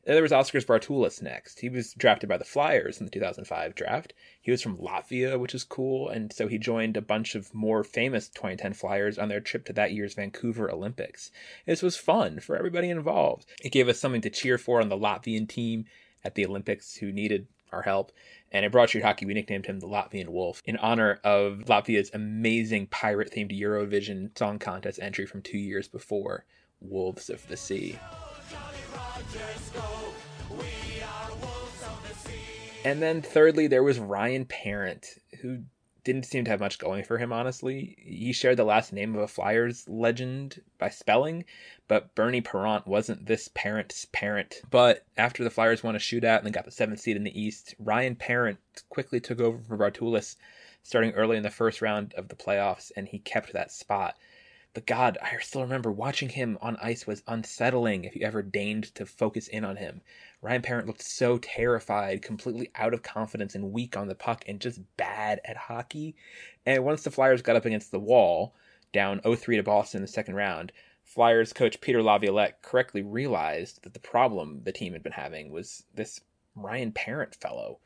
[SPEAKER 10] Then there was Oskars Bartulis next. He was drafted by the Flyers in the 2005 draft. He was from Latvia, which is cool, and so he joined a bunch of more famous 2010 Flyers on their trip to that year's Vancouver Olympics. This was fun for everybody involved. It gave us something to cheer for on the Latvian team at the Olympics who needed our help. And in Broad Street Hockey, we nicknamed him the Latvian Wolf in honor of Latvia's amazing pirate themed Eurovision Song Contest entry from two years before, Wolves of the Sea. And then thirdly, there was Ryan Parent, who didn't seem to have much going for him, honestly. He shared the last name of a Flyers legend by spelling, but Bernie Parent wasn't this parent's parent. But after the Flyers won a shootout and then got the seventh seed in the East, Ryan Parent quickly took over for Bartulis starting early in the first round of the playoffs, and he kept that spot. But God, I still remember watching him on ice was unsettling if you ever deigned to focus in on him. Ryan Parent looked so terrified, completely out of confidence and weak on the puck and just bad at hockey. And once the Flyers got up against the wall, down 0-3 to Boston in the second round, Flyers coach Peter Laviolette correctly realized that the problem the team had been having was this Ryan Parent fellow.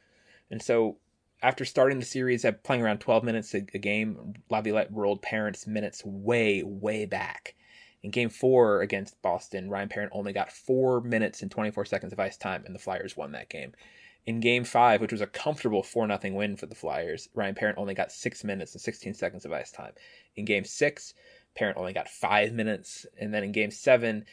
[SPEAKER 10] And so after starting the series at playing around 12 minutes a, a game, Laviolette rolled Parent's minutes way, way back. In game four against Boston, Ryan Parent only got four minutes and 24 seconds of ice time, and the Flyers won that game. In game five, which was a comfortable 4 0 win for the Flyers, Ryan Parent only got six minutes and 16 seconds of ice time. In game six, Parent only got five minutes. And then in game seven,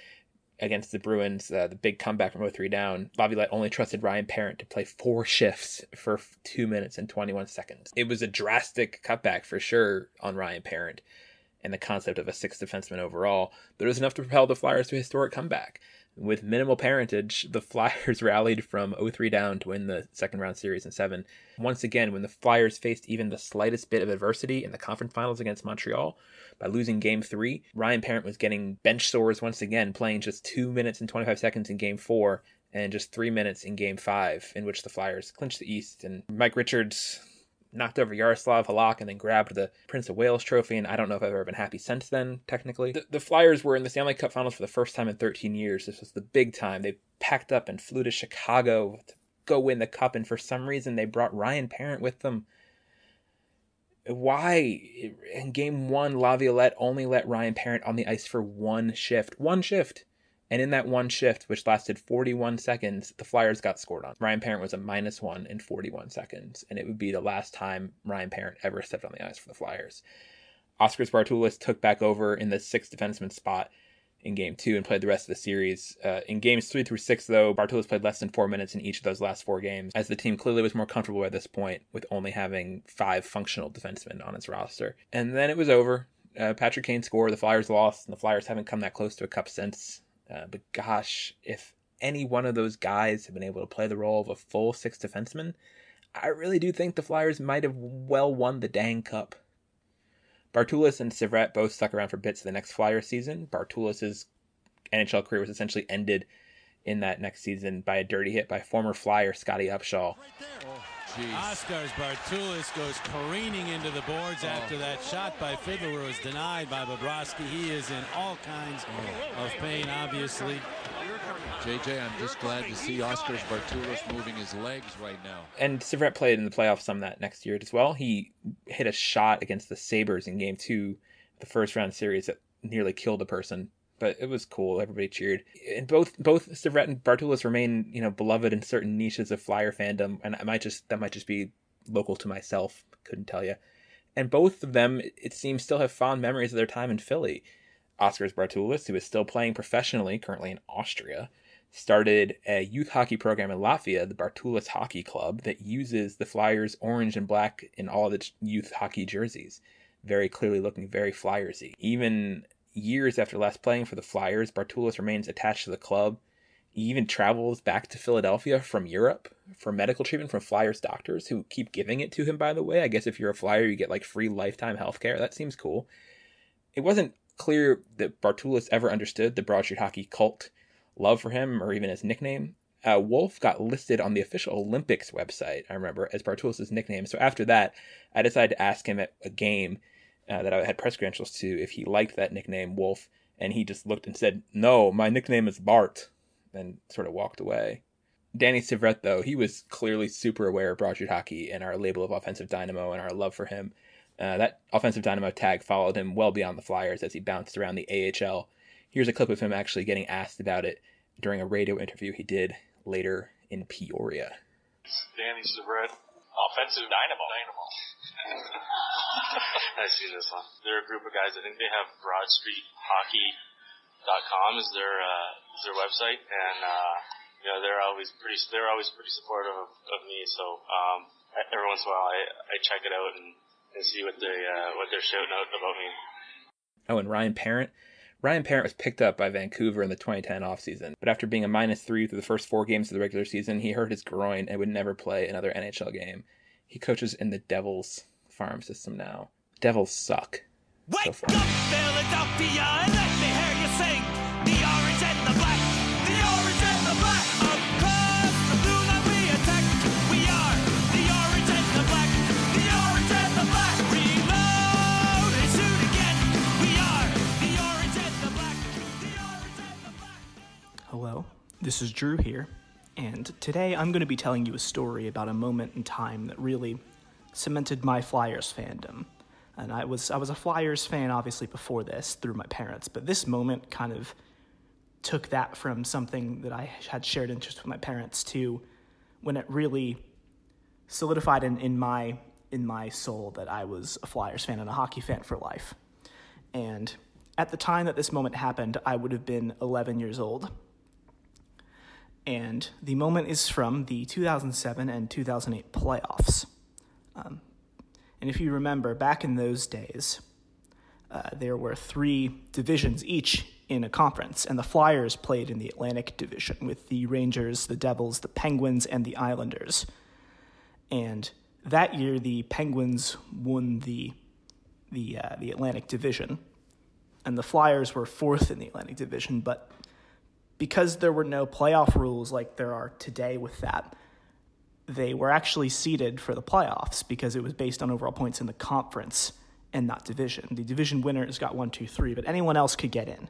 [SPEAKER 10] against the Bruins, uh, the big comeback from 0-3 down, Laviolette only trusted Ryan Parent to play four shifts for two minutes and 21 seconds. It was a drastic cutback for sure on Ryan Parent and the concept of a sixth defenseman overall, but it was enough to propel the Flyers to a historic comeback. With minimal parentage, the Flyers rallied from 0-3 down to win the second round series in seven. Once again, when the Flyers faced even the slightest bit of adversity in the conference finals against Montreal, by losing game three, Ryan Parent was getting bench sores once again, playing just two minutes and 25 seconds in game four and just three minutes in game five, in which the Flyers clinched the East. And Mike Richards knocked over Jaroslav Halak and then grabbed the Prince of Wales trophy. And I don't know if I've ever been happy since then, technically. The, the Flyers were in the Stanley Cup finals for the first time in 13 years. This was the big time. They packed up and flew to Chicago to go win the cup. And for some reason, they brought Ryan Parent with them. Why? In game one, Laviolette only let Ryan Parent on the ice for one shift. One shift. And in that one shift, which lasted 41 seconds, the Flyers got scored on. Ryan Parent was a minus one in 41 seconds, and it would be the last time Ryan Parent ever stepped on the ice for the Flyers. Oscar Bartulis took back over in the sixth defenseman spot in game two and played the rest of the series. Uh, in games three through six, though, Bartulis played less than four minutes in each of those last four games, as the team clearly was more comfortable at this point with only having five functional defensemen on its roster. And then it was over. Uh, Patrick Kane scored, the Flyers lost, and the Flyers haven't come that close to a cup since. Uh, but gosh, if any one of those guys had been able to play the role of a full six defenseman, I really do think the Flyers might have well won the dang cup. Bartulis and Syvret both stuck around for bits of the next Flyer season. Bartulis' NHL career was essentially ended in that next season by a dirty hit by former Flyer Scotty Upshall.
[SPEAKER 11] Oh, oh, Oskars Bartulis goes careening into the boards oh. after that shot by Fiddler was denied by Bobrovsky. He is in all kinds oh. of pain, obviously.
[SPEAKER 12] JJ, I'm just glad to see Oskars Bartulis moving his legs right now.
[SPEAKER 10] And Syvret played in the playoffs some that next year as well. He hit a shot against the Sabres in game two, the first round series that nearly killed a person but it was cool. Everybody cheered. And both both Syvret and Bartulis remain, you know, beloved in certain niches of Flyer fandom, and I might just that might just be local to myself. Couldn't tell you. And both of them, it seems, still have fond memories of their time in Philly. Oskars Bartulis, who is still playing professionally, currently in Austria, started a youth hockey program in Latvia, the Bartulis Hockey Club, that uses the Flyers orange and black in all of its youth hockey jerseys. Very clearly looking very Flyersy. Even years after last playing for the Flyers, Bartulis remains attached to the club. He even travels back to Philadelphia from Europe for medical treatment from Flyers doctors who keep giving it to him, by the way. I guess if you're a Flyer, you get like free lifetime health care. That seems cool. It wasn't clear that Bartulis ever understood the Broad Street Hockey cult love for him or even his nickname. Uh, Wolf got listed on the official Olympics website, I remember, as Bartulis' nickname. So after that, I decided to ask him at a game uh, that I had press credentials to if he liked that nickname Wolf, and he just looked and said, "No, my nickname is Bart," and sort of walked away. Danny Syvret, though, he was clearly super aware of Broad Street Hockey and our label of offensive dynamo and our love for him. Uh, that offensive dynamo tag followed him well beyond the Flyers as he bounced around the AHL. Here's a clip of him actually getting asked about it during a radio interview he did later in Peoria.
[SPEAKER 13] Danny Syvret, offensive dynamo. dynamo. I see this one. They're a group of guys. I think they have BroadStreetHockey.com is their uh, is their website, and uh, you know they're always pretty they're always pretty supportive of, of me. So um, every once in a while, I, I check it out and, and see what they uh, what they're shouting out about me.
[SPEAKER 10] Oh, and Ryan Parent. Ryan Parent was picked up by Vancouver in the 2010 offseason, but after being a minus three through the first four games of the regular season, he hurt his groin and would never play another NHL game. He coaches in the Devils farm system now. Devils suck. Wake so up, Philadelphia, and let me hear you sing. The orange and the black, the orange and the black. Across the blue line we attack. We are the orange and the black, the orange and the black. Reload and shoot again. We are the orange and the black, the orange and the black.
[SPEAKER 14] Hello, this is Drew here, and today I'm going to be telling you a story about a moment in time that really cemented my Flyers fandom. And I was I was a Flyers fan obviously before this through my parents, but this moment kind of took that from something that I had shared interest with my parents to when it really solidified in, in my in my soul that I was a Flyers fan and a hockey fan for life. And at the time that this moment happened, I would have been 11 years old. And the moment is from the 2007 and 2008 playoffs. Um, and if you remember, back in those days, uh, there were three divisions each in a conference, and the Flyers played in the Atlantic Division with the Rangers, the Devils, the Penguins, and the Islanders. And that year, the Penguins won the the uh, the Atlantic Division, and the Flyers were fourth in the Atlantic Division. But because there were no playoff rules like there are today with that, they were actually seeded for the playoffs because it was based on overall points in the conference and not division. The division winners got one, two, three, but anyone else could get in.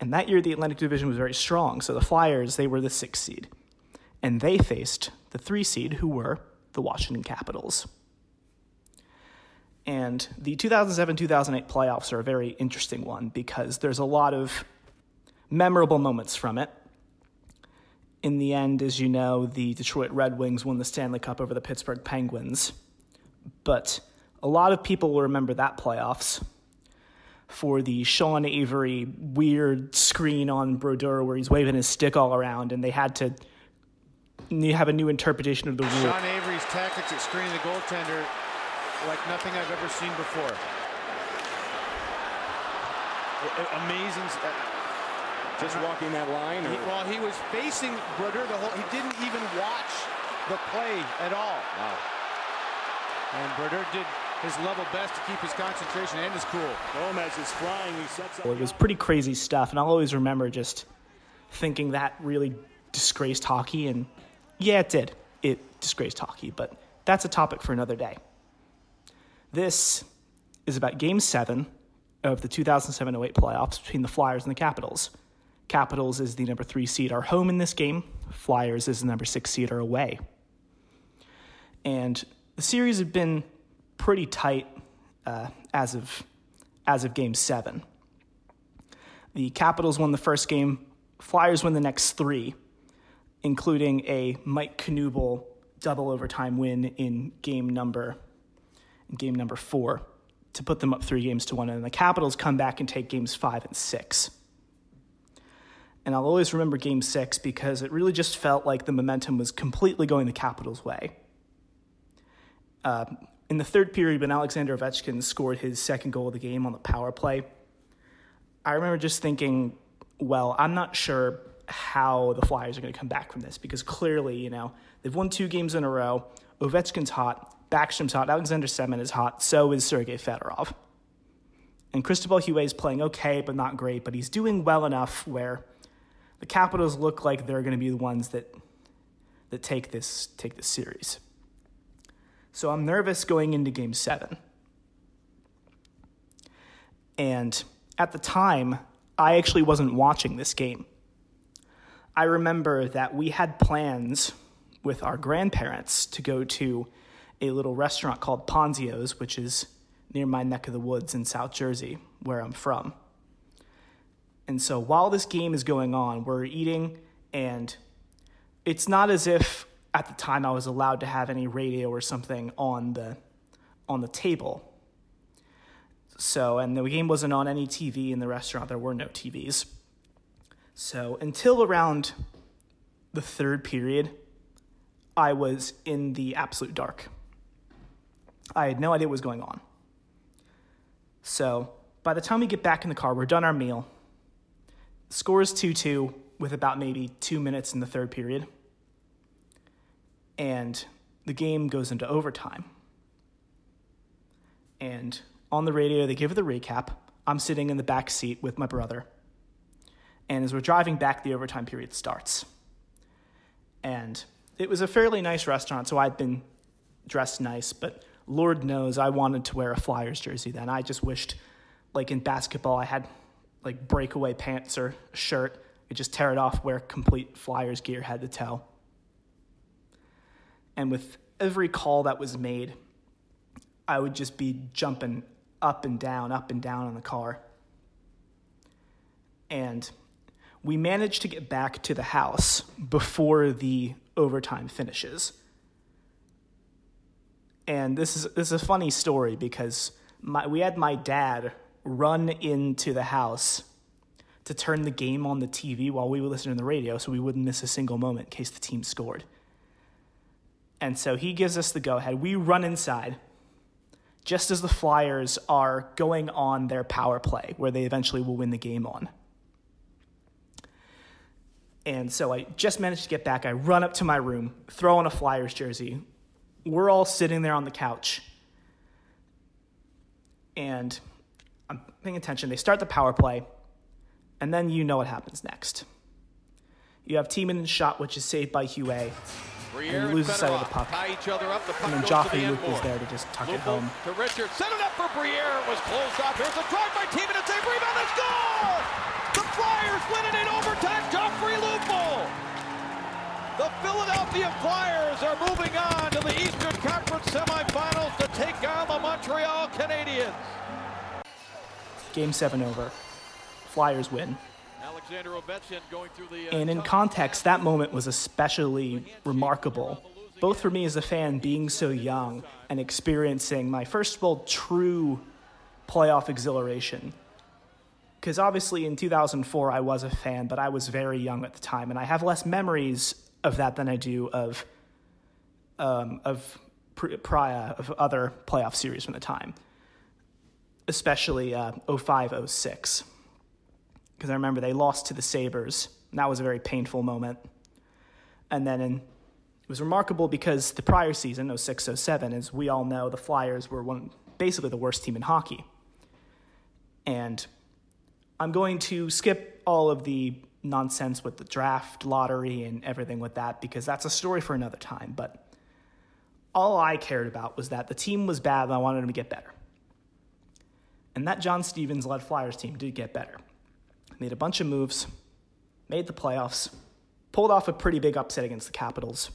[SPEAKER 14] And that year, the Atlantic Division was very strong. So the Flyers, they were the sixth seed. And they faced the three seed, who were the Washington Capitals. And the 2007 2008 playoffs are a very interesting one because there's a lot of memorable moments from it. In the end, as you know, the Detroit Red Wings won the Stanley Cup over the Pittsburgh Penguins. But a lot of people will remember that playoffs for the Sean Avery weird screen on Brodeur where he's waving his stick all around, and they had to have a new interpretation of the rule.
[SPEAKER 15] Sean Avery's tactics at screening the goaltender like nothing I've ever seen before. Amazing.
[SPEAKER 16] Just walking that line?
[SPEAKER 15] He, well, he was facing Brodeur the whole. He didn't even watch the play at all.
[SPEAKER 16] Wow.
[SPEAKER 15] And Brodeur did his level best to keep his concentration and his cool.
[SPEAKER 16] Gomez is flying. He sets up.
[SPEAKER 14] Well, it was pretty crazy stuff, and I'll always remember just thinking that really disgraced hockey. And yeah, it did. It disgraced hockey, but that's a topic for another day. This is about Game 7 of the 2007 08 playoffs between the Flyers and the Capitals. Capitals is the number three seed, are home in this game. Flyers is the number six seed, are away. And the series had been pretty tight uh, as of as of Game Seven. The Capitals won the first game. Flyers win the next three, including a Mike Knuble double overtime win in game number in game number four to put them up three games to one. And the Capitals come back and take games five and six. And I'll always remember game six because it really just felt like the momentum was completely going the Capitals' way. Uh, in the third period, when Alexander Ovechkin scored his second goal of the game on the power play, I remember just thinking, well, I'm not sure how the Flyers are going to come back from this because clearly, you know, they've won two games in a row. Ovechkin's hot, Backstrom's hot, Alexander Semin is hot, so is Sergei Fedorov. And Cristobal Huet is playing okay, but not great, but he's doing well enough where the Capitals look like they're going to be the ones that that take this take this series. So I'm nervous going into game 7. And at the time, I actually wasn't watching this game. I remember that we had plans with our grandparents to go to a little restaurant called Ponzio's, which is near my neck of the woods in South Jersey, where I'm from. And so while this game is going on, we're eating, and it's not as if at the time I was allowed to have any radio or something on the on the table. So, and the game wasn't on any TV in the restaurant. There were no TVs. So, until around the third period, I was in the absolute dark. I had no idea what was going on. So, by the time we get back in the car, we're done our meal. Score is 2 2 with about maybe two minutes in the third period. And the game goes into overtime. And on the radio, they give the recap. I'm sitting in the back seat with my brother. And as we're driving back, the overtime period starts. And it was a fairly nice restaurant, so I'd been dressed nice, but Lord knows I wanted to wear a Flyers jersey then. I just wished, like in basketball, I had like breakaway pants or shirt. You just tear it off, wear complete Flyers gear head to toe. And with every call that was made, I would just be jumping up and down, up and down in the car. And we managed to get back to the house before the overtime finishes. And this is this is a funny story because my, we had my dad run into the house to turn the game on the TV while we were listening to the radio so we wouldn't miss a single moment in case the team scored. And so he gives us the go ahead. We run inside just as the Flyers are going on their power play, where they eventually will win the game on. And so I just managed to get back. I run up to my room, throw on a Flyers jersey. We're all sitting there on the couch. And paying attention. They start the power play, and then you know what happens next. You have Timonen shot, which is saved by Huet. and loses sight of the puck.
[SPEAKER 15] Up. The puck
[SPEAKER 14] And then Joffrey Luke
[SPEAKER 15] end
[SPEAKER 14] there to just tuck it home.
[SPEAKER 15] to Richard. Set it up for Briere. It was closed off. Here's a drive by team and a rebound and score! The Flyers win it in overtime. Joffrey Lupul. The Philadelphia Flyers are moving on to the Eastern Conference semifinals to take on the Montreal Canadiens.
[SPEAKER 14] Game seven over. Flyers win.
[SPEAKER 15] Alexander Ovechkin going through the. uh,
[SPEAKER 14] And in context, that moment was especially remarkable, both for me as a fan being so young and experiencing my first of all true playoff exhilaration. Because obviously in 2004 I was a fan, but I was very young at the time, and I have less memories of that than I do of um, of prior of other playoff series from the time, especially uh, 05 06 because I remember they lost to the Sabres. That was a very painful moment. And then in, it was remarkable because the prior season, 06 07, as we all know, the Flyers were one, basically the worst team in hockey. And I'm going to skip all of the nonsense with the draft lottery and everything with that because that's a story for another time. But all I cared about was that the team was bad and I wanted them to get better. And that John Stevens led Flyers team did get better made a bunch of moves, made the playoffs, pulled off a pretty big upset against the Capitals.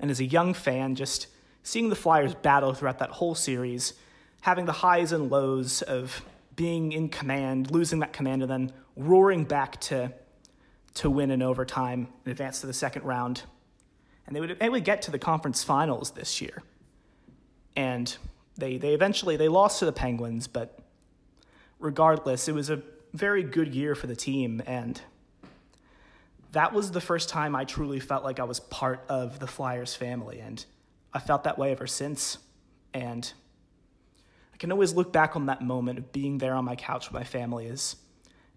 [SPEAKER 14] And as a young fan, just seeing the Flyers battle throughout that whole series, having the highs and lows of being in command, losing that command, and then roaring back to to win in overtime and advance to the second round. And they would they would get to the conference finals this year. And they they eventually they lost to the Penguins, but regardless, it was a very good year for the team and that was the first time I truly felt like I was part of the Flyers family and I felt that way ever since. And I can always look back on that moment of being there on my couch with my family as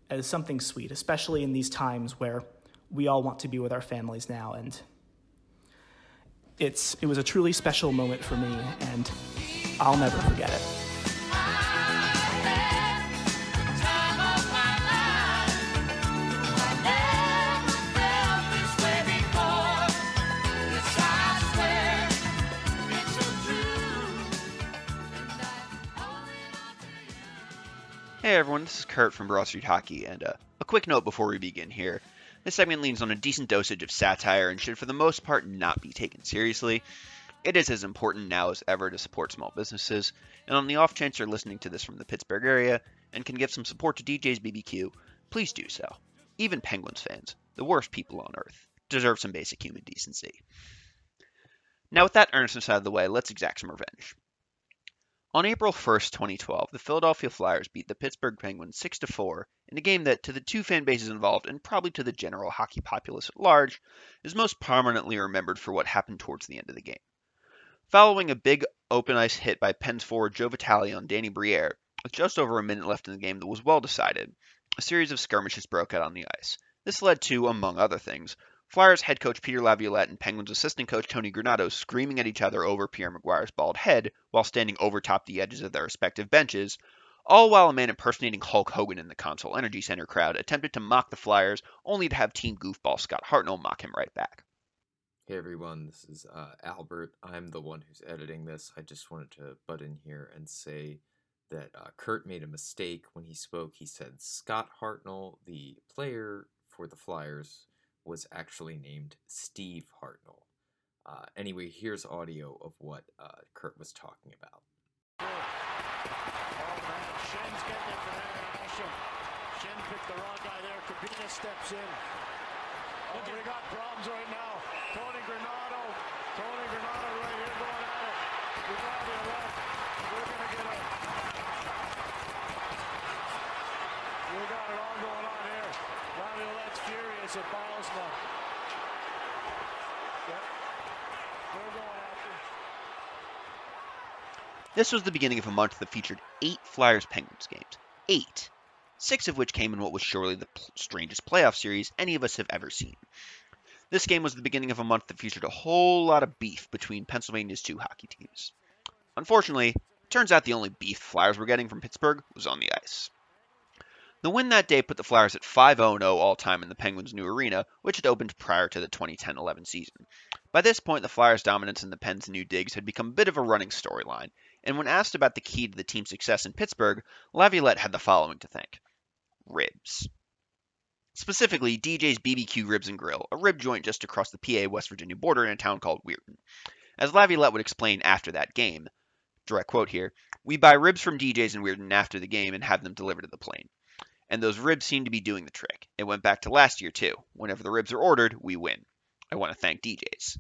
[SPEAKER 14] as something sweet, especially in these times where we all want to be with our families now and it's it was a truly special moment for me and I'll never forget it.
[SPEAKER 17] Hey everyone, this is Kurt from Broad Street Hockey, and uh, a quick note before we begin here. This segment leans on a decent dosage of satire and should, for the most part, not be taken seriously. It is as important now as ever to support small businesses, and on the off chance you're listening to this from the Pittsburgh area and can give some support to DJ's BBQ, please do so. Even Penguins fans, the worst people on earth, deserve some basic human decency. Now, with that earnestness out of the way, let's exact some revenge. On April 1st, 2012, the Philadelphia Flyers beat the Pittsburgh Penguins 6 4 in a game that, to the two fan bases involved and probably to the general hockey populace at large, is most prominently remembered for what happened towards the end of the game. Following a big open ice hit by Pens' forward Joe Vitale on Danny Briere, with just over a minute left in the game that was well decided, a series of skirmishes broke out on the ice. This led to, among other things, Flyers head coach Peter Laviolette and Penguins assistant coach Tony Granato screaming at each other over Pierre McGuire's bald head while standing over top the edges of their respective benches, all while a man impersonating Hulk Hogan in the Consol Energy Center crowd attempted to mock the Flyers, only to have team goofball Scott Hartnell mock him right back.
[SPEAKER 18] Hey everyone, this is uh, Albert. I'm the one who's editing this. I just wanted to butt in here and say that uh, Kurt made a mistake when he spoke. He said Scott Hartnell, the player for the Flyers, was actually named Steve Hartnell. Uh, anyway, here's audio of what uh, Kurt was talking about.
[SPEAKER 16] Schenn's getting it for. Shen picked the wrong guy there. Kabina steps in. Oh, we got problems right now. Tony Granato. Tony Granato right here going at it. We got the left. We're going to get it. We got it all going on here. Laviolette's furious at Bylsma.
[SPEAKER 17] This was the beginning of a month that featured eight Flyers Penguins games. Eight. Six of which came in what was surely the strangest playoff series any of us have ever seen. This game was the beginning of a month that featured a whole lot of beef between Pennsylvania's two hockey teams. Unfortunately, it turns out the only beef Flyers were getting from Pittsburgh was on the ice. The win that day put the Flyers at 5 0 all time in the Penguins' new arena, which had opened prior to the 2010 11 season. By this point, the Flyers' dominance in the Pens' new digs had become a bit of a running storyline, and when asked about the key to the team's success in Pittsburgh, Laviolette had the following to thank ribs. Specifically, DJ's BBQ Ribs and Grill, a rib joint just across the PA West Virginia border in a town called Weirton. As Laviolette would explain after that game, direct quote here, we buy ribs from DJ's in Weirton after the game and have them delivered to the plane. And those ribs seem to be doing the trick. It went back to last year, too. Whenever the ribs are ordered, we win. I want to thank DJ's.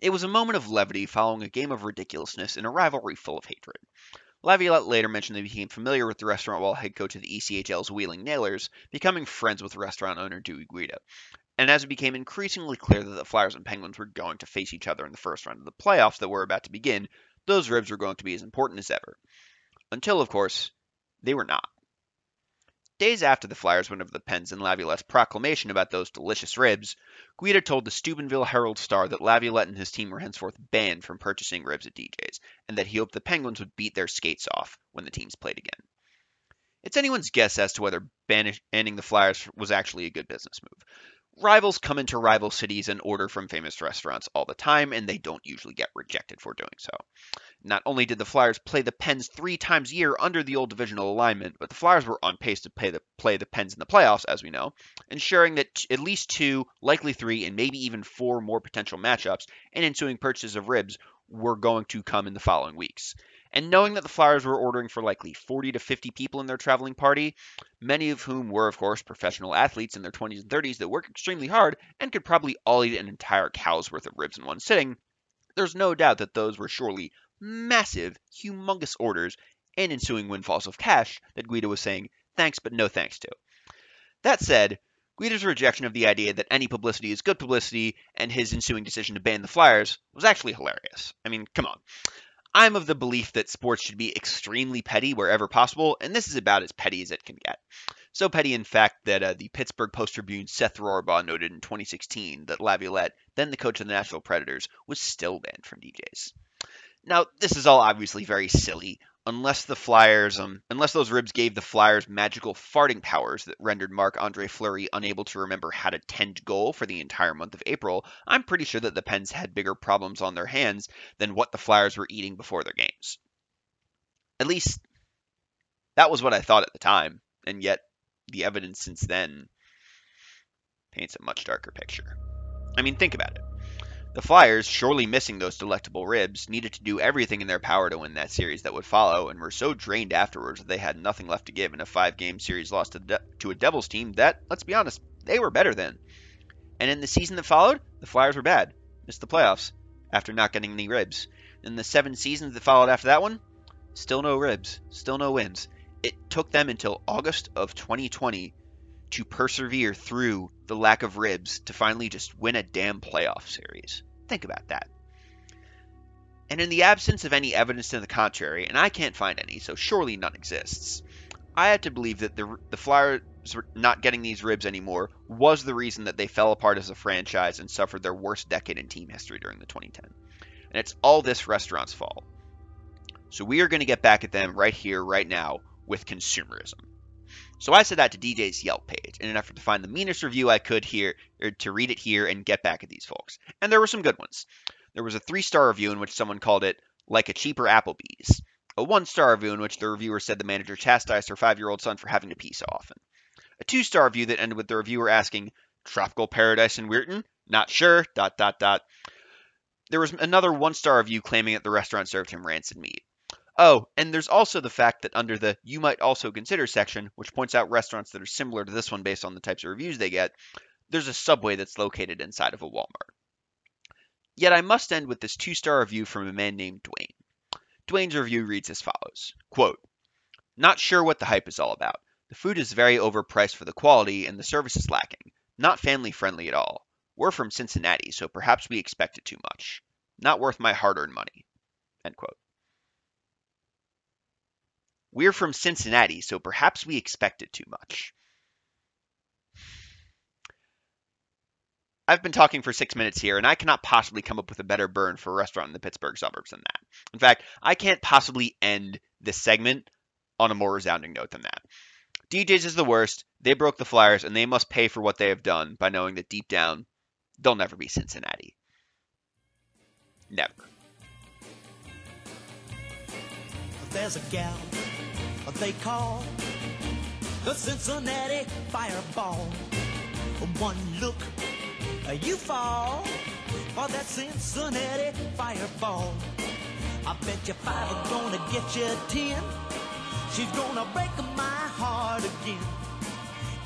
[SPEAKER 17] It was a moment of levity following a game of ridiculousness in a rivalry full of hatred. Laviolette later mentioned that he became familiar with the restaurant while head coach of the ECHL's Wheeling Nailers, becoming friends with restaurant owner Dewey Guida. And as it became increasingly clear that the Flyers and Penguins were going to face each other in the first round of the playoffs that were about to begin, those ribs were going to be as important as ever. Until, of course, they were not. Days after the Flyers went over the Pens and Laviolette's proclamation about those delicious ribs, Guida told the Steubenville Herald Star that Laviolette and his team were henceforth banned from purchasing ribs at DJ's, and that he hoped the Penguins would beat their skates off when the teams played again. It's anyone's guess as to whether banning the Flyers was actually a good business move. Rivals come into rival cities and order from famous restaurants all the time, and they don't usually get rejected for doing so. Not only did the Flyers play the Pens three times a year under the old divisional alignment, but the Flyers were on pace to play the, play the Pens in the playoffs, as we know, ensuring that at least two, likely three, and maybe even four more potential matchups and ensuing purchases of ribs were going to come in the following weeks. And knowing that the Flyers were ordering for likely 40 to 50 people in their traveling party, many of whom were, of course, professional athletes in their 20s and 30s that work extremely hard and could probably all eat an entire cow's worth of ribs in one sitting, there's no doubt that those were surely massive, humongous orders and ensuing windfalls of cash that Guida was saying thanks but no thanks to. That said, Guida's rejection of the idea that any publicity is good publicity and his ensuing decision to ban the Flyers was actually hilarious. I mean, come on. I'm of the belief that sports should be extremely petty wherever possible, and this is about as petty as it can get. So petty, in fact, that uh, the Pittsburgh Post Tribune Seth Rorabaugh noted in 2016 that Laviolette, then the coach of the Nashville Predators, was still banned from DJs. Now, this is all obviously very silly, unless the Flyers, um, unless those ribs gave the Flyers magical farting powers that rendered Marc Andre Fleury unable to remember how to tend goal for the entire month of April, I'm pretty sure that the Pens had bigger problems on their hands than what the Flyers were eating before their games. At least, that was what I thought at the time, and yet the evidence since then paints a much darker picture. I mean, think about it. The Flyers, surely missing those delectable ribs, needed to do everything in their power to win that series that would follow, and were so drained afterwards that they had nothing left to give in a five game series loss to, De- to a Devils team that, let's be honest, they were better than. And in the season that followed, the Flyers were bad, missed the playoffs after not getting any ribs. In the seven seasons that followed after that one, still no ribs, still no wins. It took them until August of 2020 to persevere through the lack of ribs to finally just win a damn playoff series. Think about that. And in the absence of any evidence to the contrary, and I can't find any, so surely none exists, I had to believe that the, the Flyers not getting these ribs anymore was the reason that they fell apart as a franchise and suffered their worst decade in team history during the 2010. And it's all this restaurant's fault. So we are going to get back at them right here, right now, with consumerism. So I said that to DJ's Yelp page in an effort to find the meanest review I could here, or to read it here and get back at these folks. And there were some good ones. There was a three star review in which someone called it like a cheaper Applebee's, a one star review in which the reviewer said the manager chastised her five year old son for having to pee so often, a two star review that ended with the reviewer asking, Tropical Paradise in Weirton? Not sure, dot dot dot. There was another one star review claiming that the restaurant served him rancid meat. Oh, and there's also the fact that under the you might also consider section, which points out restaurants that are similar to this one based on the types of reviews they get, there's a subway that's located inside of a Walmart. Yet I must end with this two star review from a man named Dwayne. Dwayne's review reads as follows Quote, Not sure what the hype is all about. The food is very overpriced for the quality, and the service is lacking. Not family friendly at all. We're from Cincinnati, so perhaps we expected too much. Not worth my hard earned money. End quote. We're from Cincinnati, so perhaps we expected too much. I've been talking for six minutes here, and I cannot possibly come up with a better burn for a restaurant in the Pittsburgh suburbs than that. In fact, I can't possibly end this segment on a more resounding note than that. DJs is the worst. They broke the Flyers, and they must pay for what they have done by knowing that deep down, they'll never be Cincinnati. Never.
[SPEAKER 19] There's a gal they call the Cincinnati Fireball. One look, you fall for that Cincinnati Fireball. I bet you five are gonna get you ten. She's gonna break my heart again.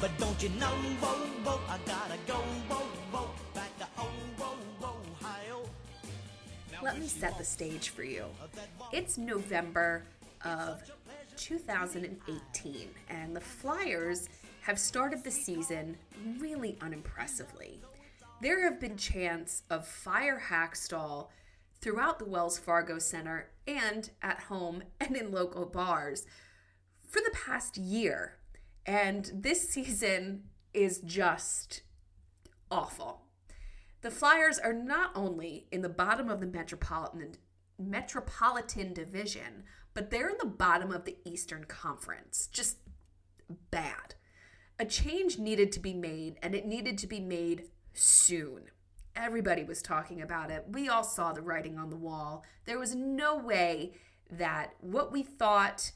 [SPEAKER 19] But don't you know, whoa, whoa, I gotta go, whoa, whoa, back to oh, whoa, Ohio.
[SPEAKER 2] Let me set the stage for you. It's November of 2018, and the Flyers have started the season really unimpressively. There have been chants of fire Hakstol throughout the Wells Fargo Center and at home and in local bars for the past year. And this season is just awful. The Flyers are not only in the bottom of the Metropolitan Metropolitan Division, but they're in the bottom of the Eastern Conference. Just bad. A change needed to be made, and it needed to be made soon. Everybody was talking about it. We all saw the writing on the wall. There was no way that what we thought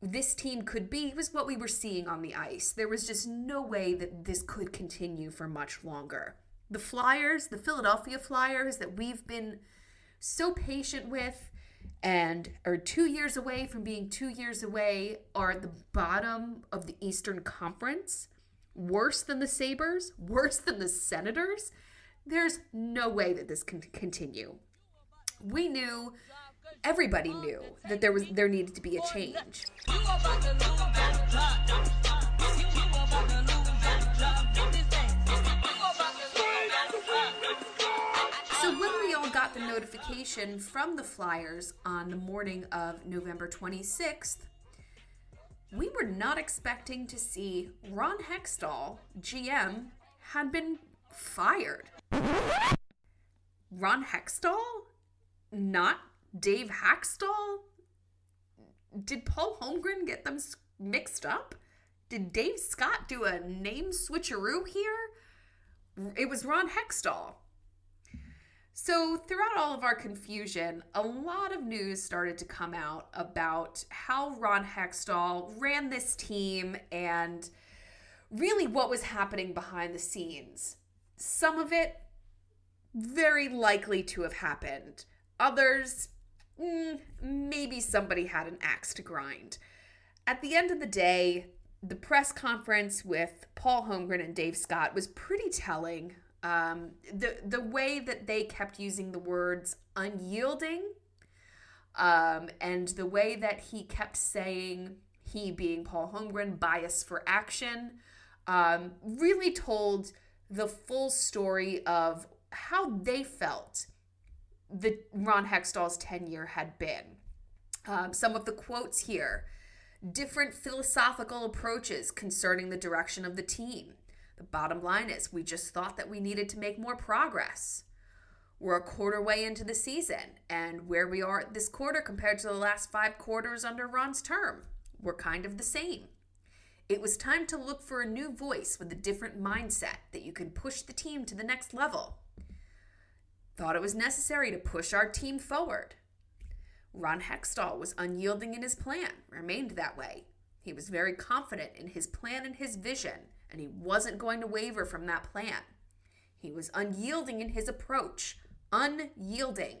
[SPEAKER 2] this team could be was what we were seeing on the ice. There was just no way that this could continue for much longer. The Flyers, the Philadelphia Flyers that we've been so patient with and are two years away from being two years away, are at the bottom of the Eastern Conference. Worse than the Sabres, worse than the Senators. There's no way that this can continue. We knew, everybody knew that there was there needed to be a change. The notification from the Flyers on the morning of November 26th, we were not expecting to see Ron Hextall, GM, had been fired. Ron Hextall? Not Dave Hakstol? Did Paul Holmgren get them mixed up? Did Dave Scott do a name switcheroo here? It was Ron Hextall. So, throughout all of our confusion, a lot of news started to come out about how Ron Hextall ran this team and really what was happening behind the scenes. Some of it very likely to have happened, others, mm, maybe somebody had an axe to grind. At the end of the day, the press conference with Paul Holmgren and Dave Scott was pretty telling um, the the way that they kept using the words unyielding, um, and the way that he kept saying he being Paul Holmgren bias for action, um, really told the full story of how they felt the Ron Hextall's tenure had been. Um, some of the quotes here different philosophical approaches concerning the direction of the team the bottom line is, we just thought that we needed to make more progress. We're a quarter way into the season, and where we are this quarter compared to the last five quarters under Ron's term, we're kind of the same. It was time to look for a new voice with a different mindset that you can push the team to the next level. Thought it was necessary to push our team forward. Ron Hextall was unyielding in his plan, remained that way. He was very confident in his plan and his vision, and he wasn't going to waver from that plan. He was unyielding in his approach, unyielding.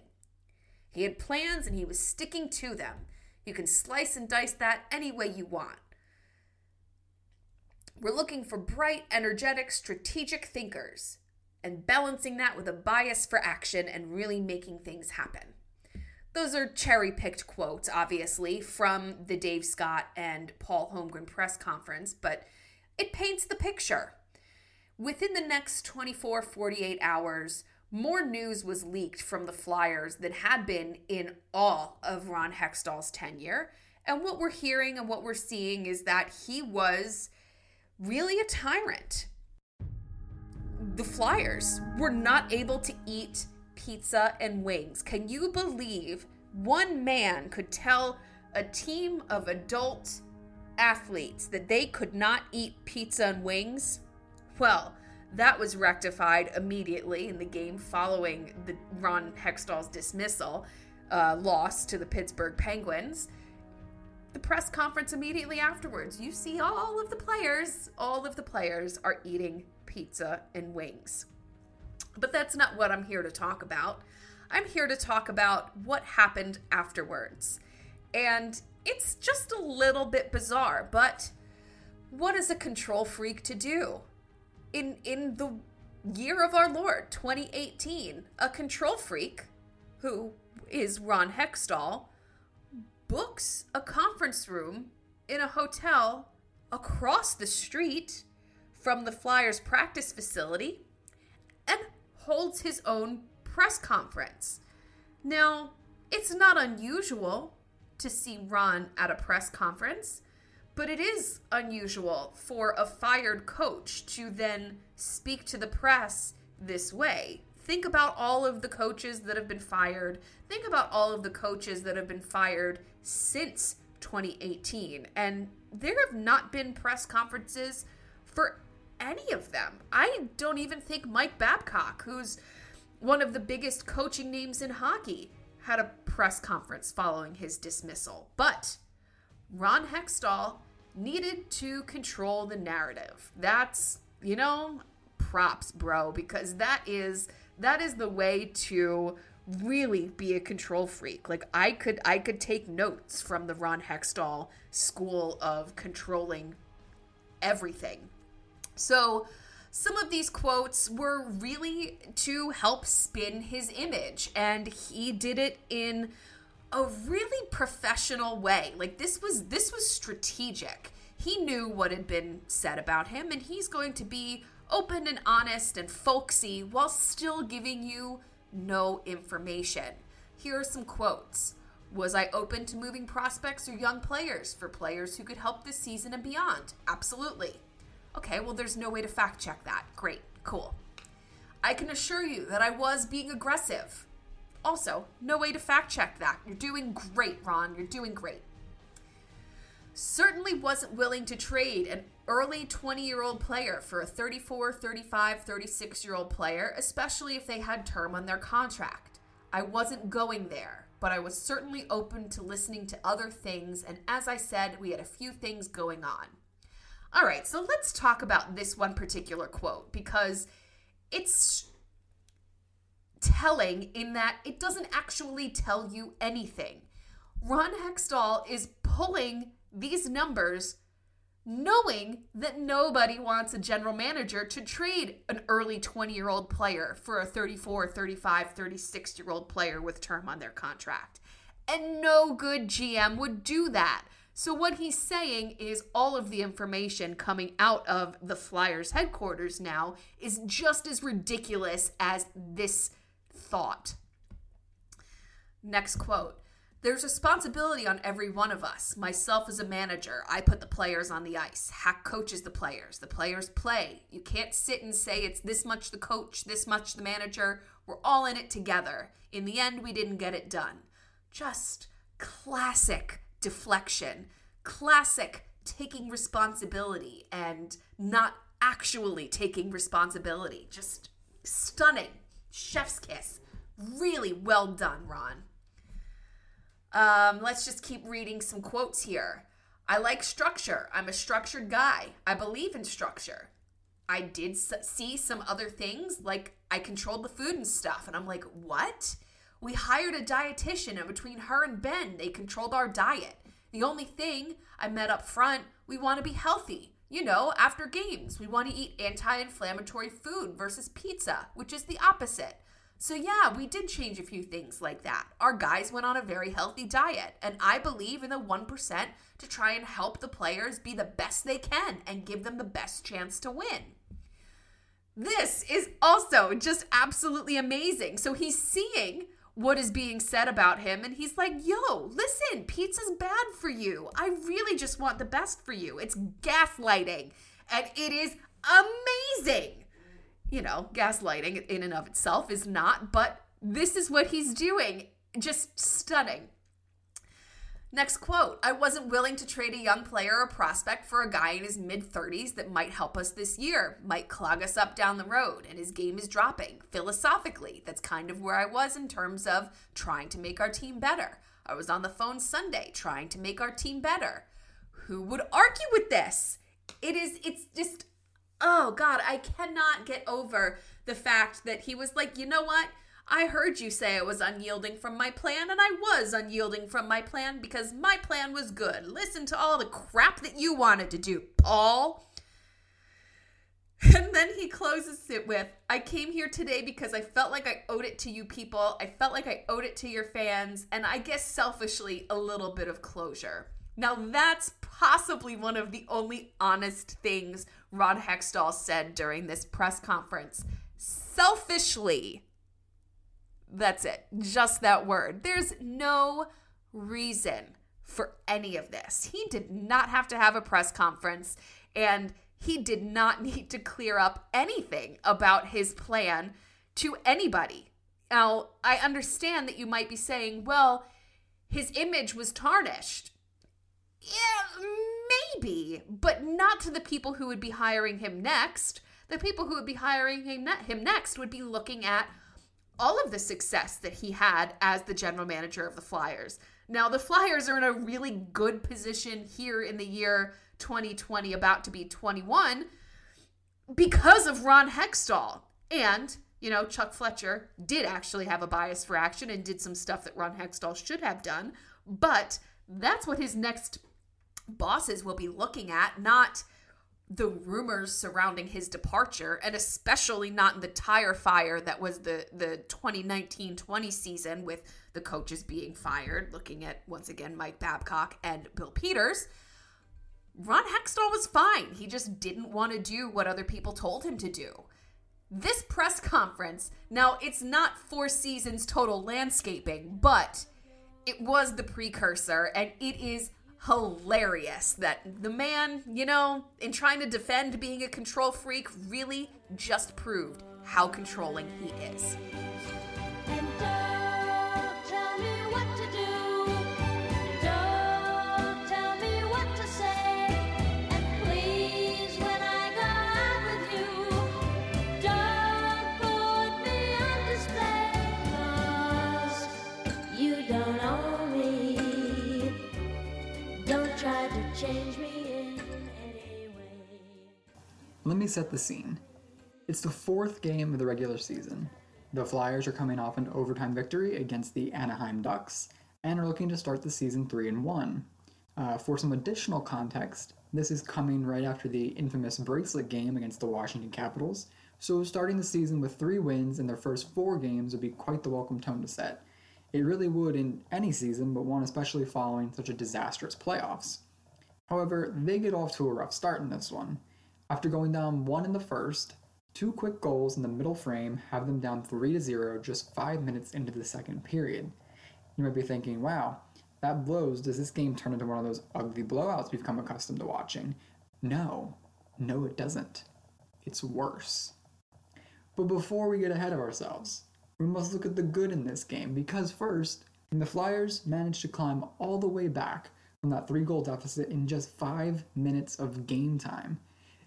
[SPEAKER 2] He had plans and he was sticking to them. You can slice and dice that any way you want. We're looking for bright, energetic, strategic thinkers and balancing that with a bias for action and really making things happen. Those are cherry picked quotes, obviously, from the Dave Scott and Paul Holmgren press conference, but it paints the picture. Within the next 24, 48 hours, more news was leaked from the Flyers than had been in all of Ron Hextall's tenure. And what we're hearing and what we're seeing is that he was really a tyrant. The Flyers were not able to eat pizza and wings. Can you believe one man could tell a team of adult athletes that they could not eat pizza and wings? Well, that was rectified immediately in the game following the Ron Hextall's dismissal, uh, loss to the Pittsburgh Penguins. The press conference immediately afterwards, you see all of the players, all of the players are eating pizza and wings. But that's not what I'm here to talk about. I'm here to talk about what happened afterwards. And it's just a little bit bizarre, but what is a control freak to do? In in the year of our Lord, 2018, a control freak who is Ron Hextall books a conference room in a hotel across the street from the Flyers practice facility and holds his own press conference. Now, it's not unusual to see Ron at a press conference, but it is unusual for a fired coach to then speak to the press this way. Think about all of the coaches that have been fired. Think about all of the coaches that have been fired since 2018. And there have not been press conferences for any of them. I don't even think Mike Babcock, who's one of the biggest coaching names in hockey, had a press conference following his dismissal. But Ron Hextall needed to control the narrative. That's, you know, props, bro, because that is that is the way to really be a control freak. Like I could I could take notes from the Ron Hextall school of controlling everything. So some of these quotes were really to help spin his image and he did it in a really professional way. Like this was this was strategic. He knew what had been said about him and he's going to be open and honest and folksy while still giving you no information. Here are some quotes. Was I open to moving prospects or young players for players who could help this season and beyond? Absolutely. Okay, well, there's no way to fact check that. Great, cool. I can assure you that I was being aggressive. Also, no way to fact check that. You're doing great, Ron. You're doing great. Certainly wasn't willing to trade an early 20 year old player for a 34, 35, 36 year old player, especially if they had term on their contract. I wasn't going there, but I was certainly open to listening to other things, and as I said, we had a few things going on. All right, so let's talk about this one particular quote because it's telling in that it doesn't actually tell you anything. Ron Hextall is pulling these numbers knowing that nobody wants a general manager to trade an early 20 year old player for a 34, 35, 36 year old player with term on their contract. And no good GM would do that. So, what he's saying is all of the information coming out of the Flyers headquarters now is just as ridiculous as this thought. Next quote There's responsibility on every one of us. Myself as a manager, I put the players on the ice. Hak coaches the players. The players play. You can't sit and say it's this much the coach, this much the manager. We're all in it together. In the end, we didn't get it done. Just classic deflection, classic taking responsibility and not actually taking responsibility. Just stunning. Chef's kiss. Really well done, Ron. Um, let's just keep reading some quotes here. I like structure. I'm a structured guy. I believe in structure. I did see some other things, like I controlled the food and stuff. And I'm like, what? We hired a dietitian, and between her and Ben, they controlled our diet. The only thing I met up front, we want to be healthy. You know, after games, we want to eat anti inflammatory food versus pizza, which is the opposite. So, yeah, we did change a few things like that. Our guys went on a very healthy diet, and I believe in the 1% to try and help the players be the best they can and give them the best chance to win. This is also just absolutely amazing. So, he's seeing what is being said about him and he's like, "Yo, listen, pizza's bad for you. I really just want the best for you. It's gaslighting and it is amazing." You know, gaslighting in and of itself is not, but this is what he's doing. Just stunning. Next quote I wasn't willing to trade a young player or prospect for a guy in his mid 30s that might help us this year, might clog us up down the road, and his game is dropping. Philosophically, that's kind of where I was in terms of trying to make our team better. I was on the phone Sunday trying to make our team better. Who would argue with this? It is, it's just, oh God, I cannot get over the fact that he was like, you know what? I heard you say I was unyielding from my plan, and I was unyielding from my plan because my plan was good. Listen to all the crap that you wanted to do, Paul. And then he closes it with I came here today because I felt like I owed it to you people. I felt like I owed it to your fans, and I guess selfishly, a little bit of closure. Now, that's possibly one of the only honest things Rod Hextall said during this press conference. Selfishly, that's it. Just that word. There's no reason for any of this. He did not have to have a press conference and he did not need to clear up anything about his plan to anybody. Now, I understand that you might be saying, well, his image was tarnished. Yeah, maybe, but not to the people who would be hiring him next. The people who would be hiring him, him next would be looking at all of the success that he had as the general manager of the Flyers. Now, the Flyers are in a really good position here in the year 2020, about to be 21, because of Ron Hextall. And, you know, Chuck Fletcher did actually have a bias for action and did some stuff that Ron Hextall should have done. But that's what his next bosses will be looking at, not the rumors surrounding his departure, and especially not in the tire fire that was the, the 2019 20 season with the coaches being fired, looking at once again Mike Babcock and Bill Peters. Ron Hextall was fine. He just didn't want to do what other people told him to do. This press conference, now it's not four seasons total landscaping, but it was the precursor, and it is hilarious that the man, you know, in trying to defend being a control freak, really just proved how controlling he is.
[SPEAKER 20] Let me set the scene. It's the fourth game of the regular season. The Flyers are coming off an overtime victory against the Anaheim Ducks and are looking to start the season 3 and 1. Uh, for some additional context, this is coming right after the infamous bracelet game against the Washington Capitals, so starting the season with three wins in their first four games would be quite the welcome tone to set. It really would in any season, but one especially following such a disastrous playoffs. However, they get off to a rough start in this one. After going down one in the first, two quick goals in the middle frame have them down 3 to 0 just 5 minutes into the second period. You might be thinking, wow, that blows. Does this game turn into one of those ugly blowouts we've come accustomed to watching? No, no, it doesn't. It's worse. But before we get ahead of ourselves, we must look at the good in this game because, first, the Flyers managed to climb all the way back from that three goal deficit in just five minutes of game time.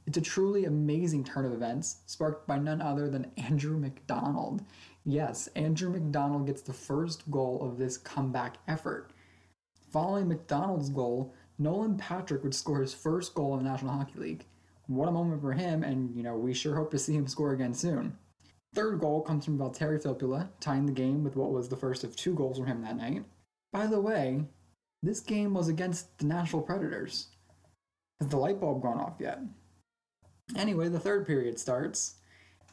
[SPEAKER 20] It's a truly amazing turn of events, sparked by none other than Andrew MacDonald. Yes, Andrew MacDonald gets the first goal of this comeback effort. Following MacDonald's goal, Nolan Patrick would score his first goal in the National Hockey League. What a moment for him, and you know, we sure hope to see him score again soon. Third goal comes from Valtteri Filppula, tying the game with what was the first of two goals from him that night. By the way, this game was against the Nashville Predators. Has the light bulb gone off yet? Anyway, the third period starts,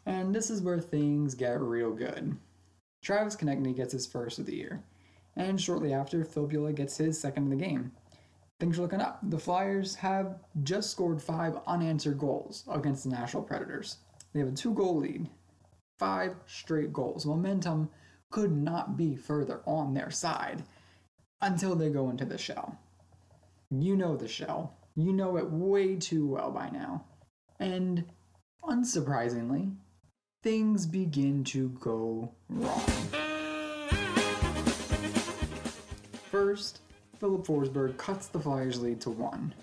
[SPEAKER 20] and this is where things get real good. Travis Konecny gets his first of the year, and shortly after, Filppula gets his second of the game. Things are looking up. The Flyers have just scored five unanswered goals against the Nashville Predators. They have a two goal lead, five straight goals. Momentum could not be further on their side until they go into the shell. You know the shell. You know it way too well by now. And unsurprisingly, things begin to go wrong. First, Filip Forsberg cuts the Flyers' lead to one.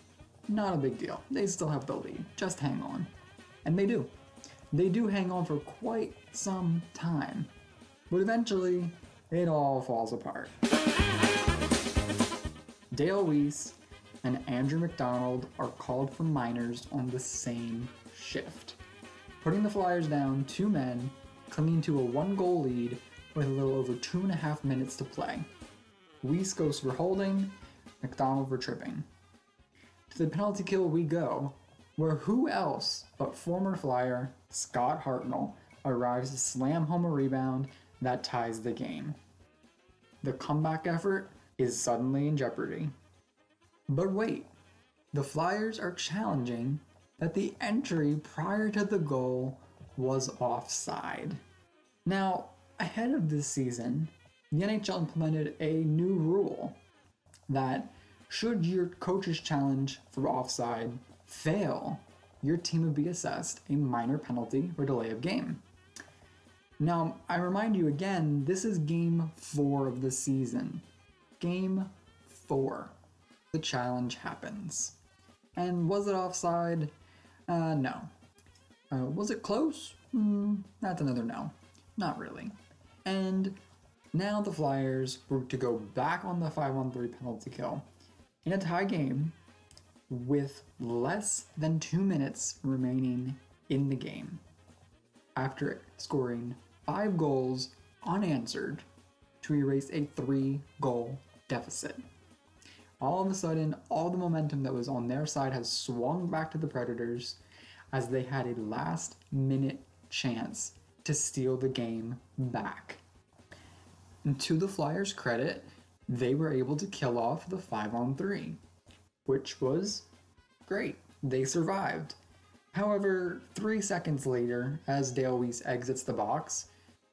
[SPEAKER 20] Not a big deal. They still have the lead. Just hang on. And they do. They do hang on for quite some time. But eventually, it all falls apart. Dale Weise and Andrew MacDonald are called from minors on the same shift, putting the Flyers down two men, clinging to a one goal lead with a little over two and a half minutes to play. Weise goes for holding, MacDonald for tripping. To the penalty kill we go, where who else but former Flyer Scott Hartnell arrives to slam home a rebound that ties the game. The comeback effort is suddenly in jeopardy. But wait, the Flyers are challenging that the entry prior to the goal was offside. Now, ahead of this season, the NHL implemented a new rule that should your coach's challenge for offside fail, your team would be assessed a minor penalty for delay of game. Now, I remind you again, this is game four of the season. Game four. The challenge happens. And was it offside? Uh, no. Uh, was it close? Hmm, that's another no. Not really. And now the Flyers were to go back on the 5 on 3 penalty kill in a tie game with less than two minutes remaining in the game after scoring five goals unanswered to erase a three goal deficit. All of a sudden, all the momentum that was on their side has swung back to the Predators as they had a last minute chance to steal the game back. And to the Flyers' credit, they were able to kill off the 5 on 3, which was great. They survived. However, three seconds later, as Dale Weise exits the box,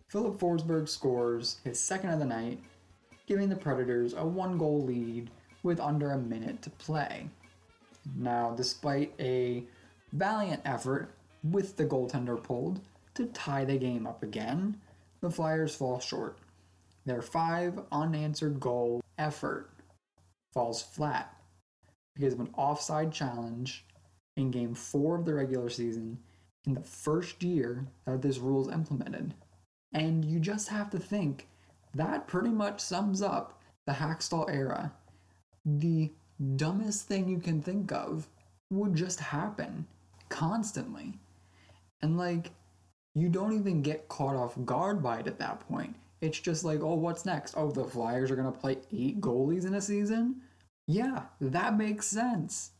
[SPEAKER 20] Filip Forsberg scores his second of the night, giving the Predators a one goal lead with under a minute to play. Now, despite a valiant effort with the goaltender pulled to tie the game up again, the Flyers fall short. Their five unanswered goal effort falls flat because of an offside challenge in game four of the regular season in the first year that this rule is implemented. And you just have to think that pretty much sums up the Hakstol era. The dumbest thing you can think of would just happen constantly. And like, you don't even get caught off guard by it at that point. It's just like, oh, what's next? Oh, the Flyers are going to play eight goalies in a season? Yeah, that makes sense.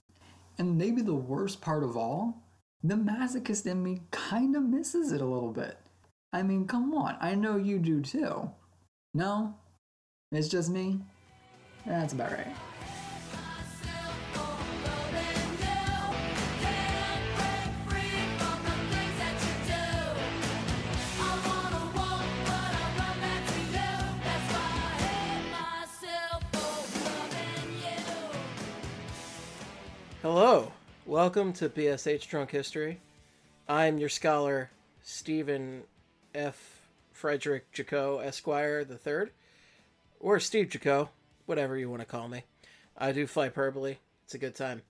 [SPEAKER 20] And maybe the worst part of all, the masochist in me kind of misses it a little bit. I mean, come on, I know you do too. No? It's just me? That's about right.
[SPEAKER 9] Hello, welcome to BSH Drunk History. I'm your scholar, Stephen F. Frederick Jaco Esquire the Third, or Steve Jaco, whatever you want to call me. I do fly hyperbole. It's a good time.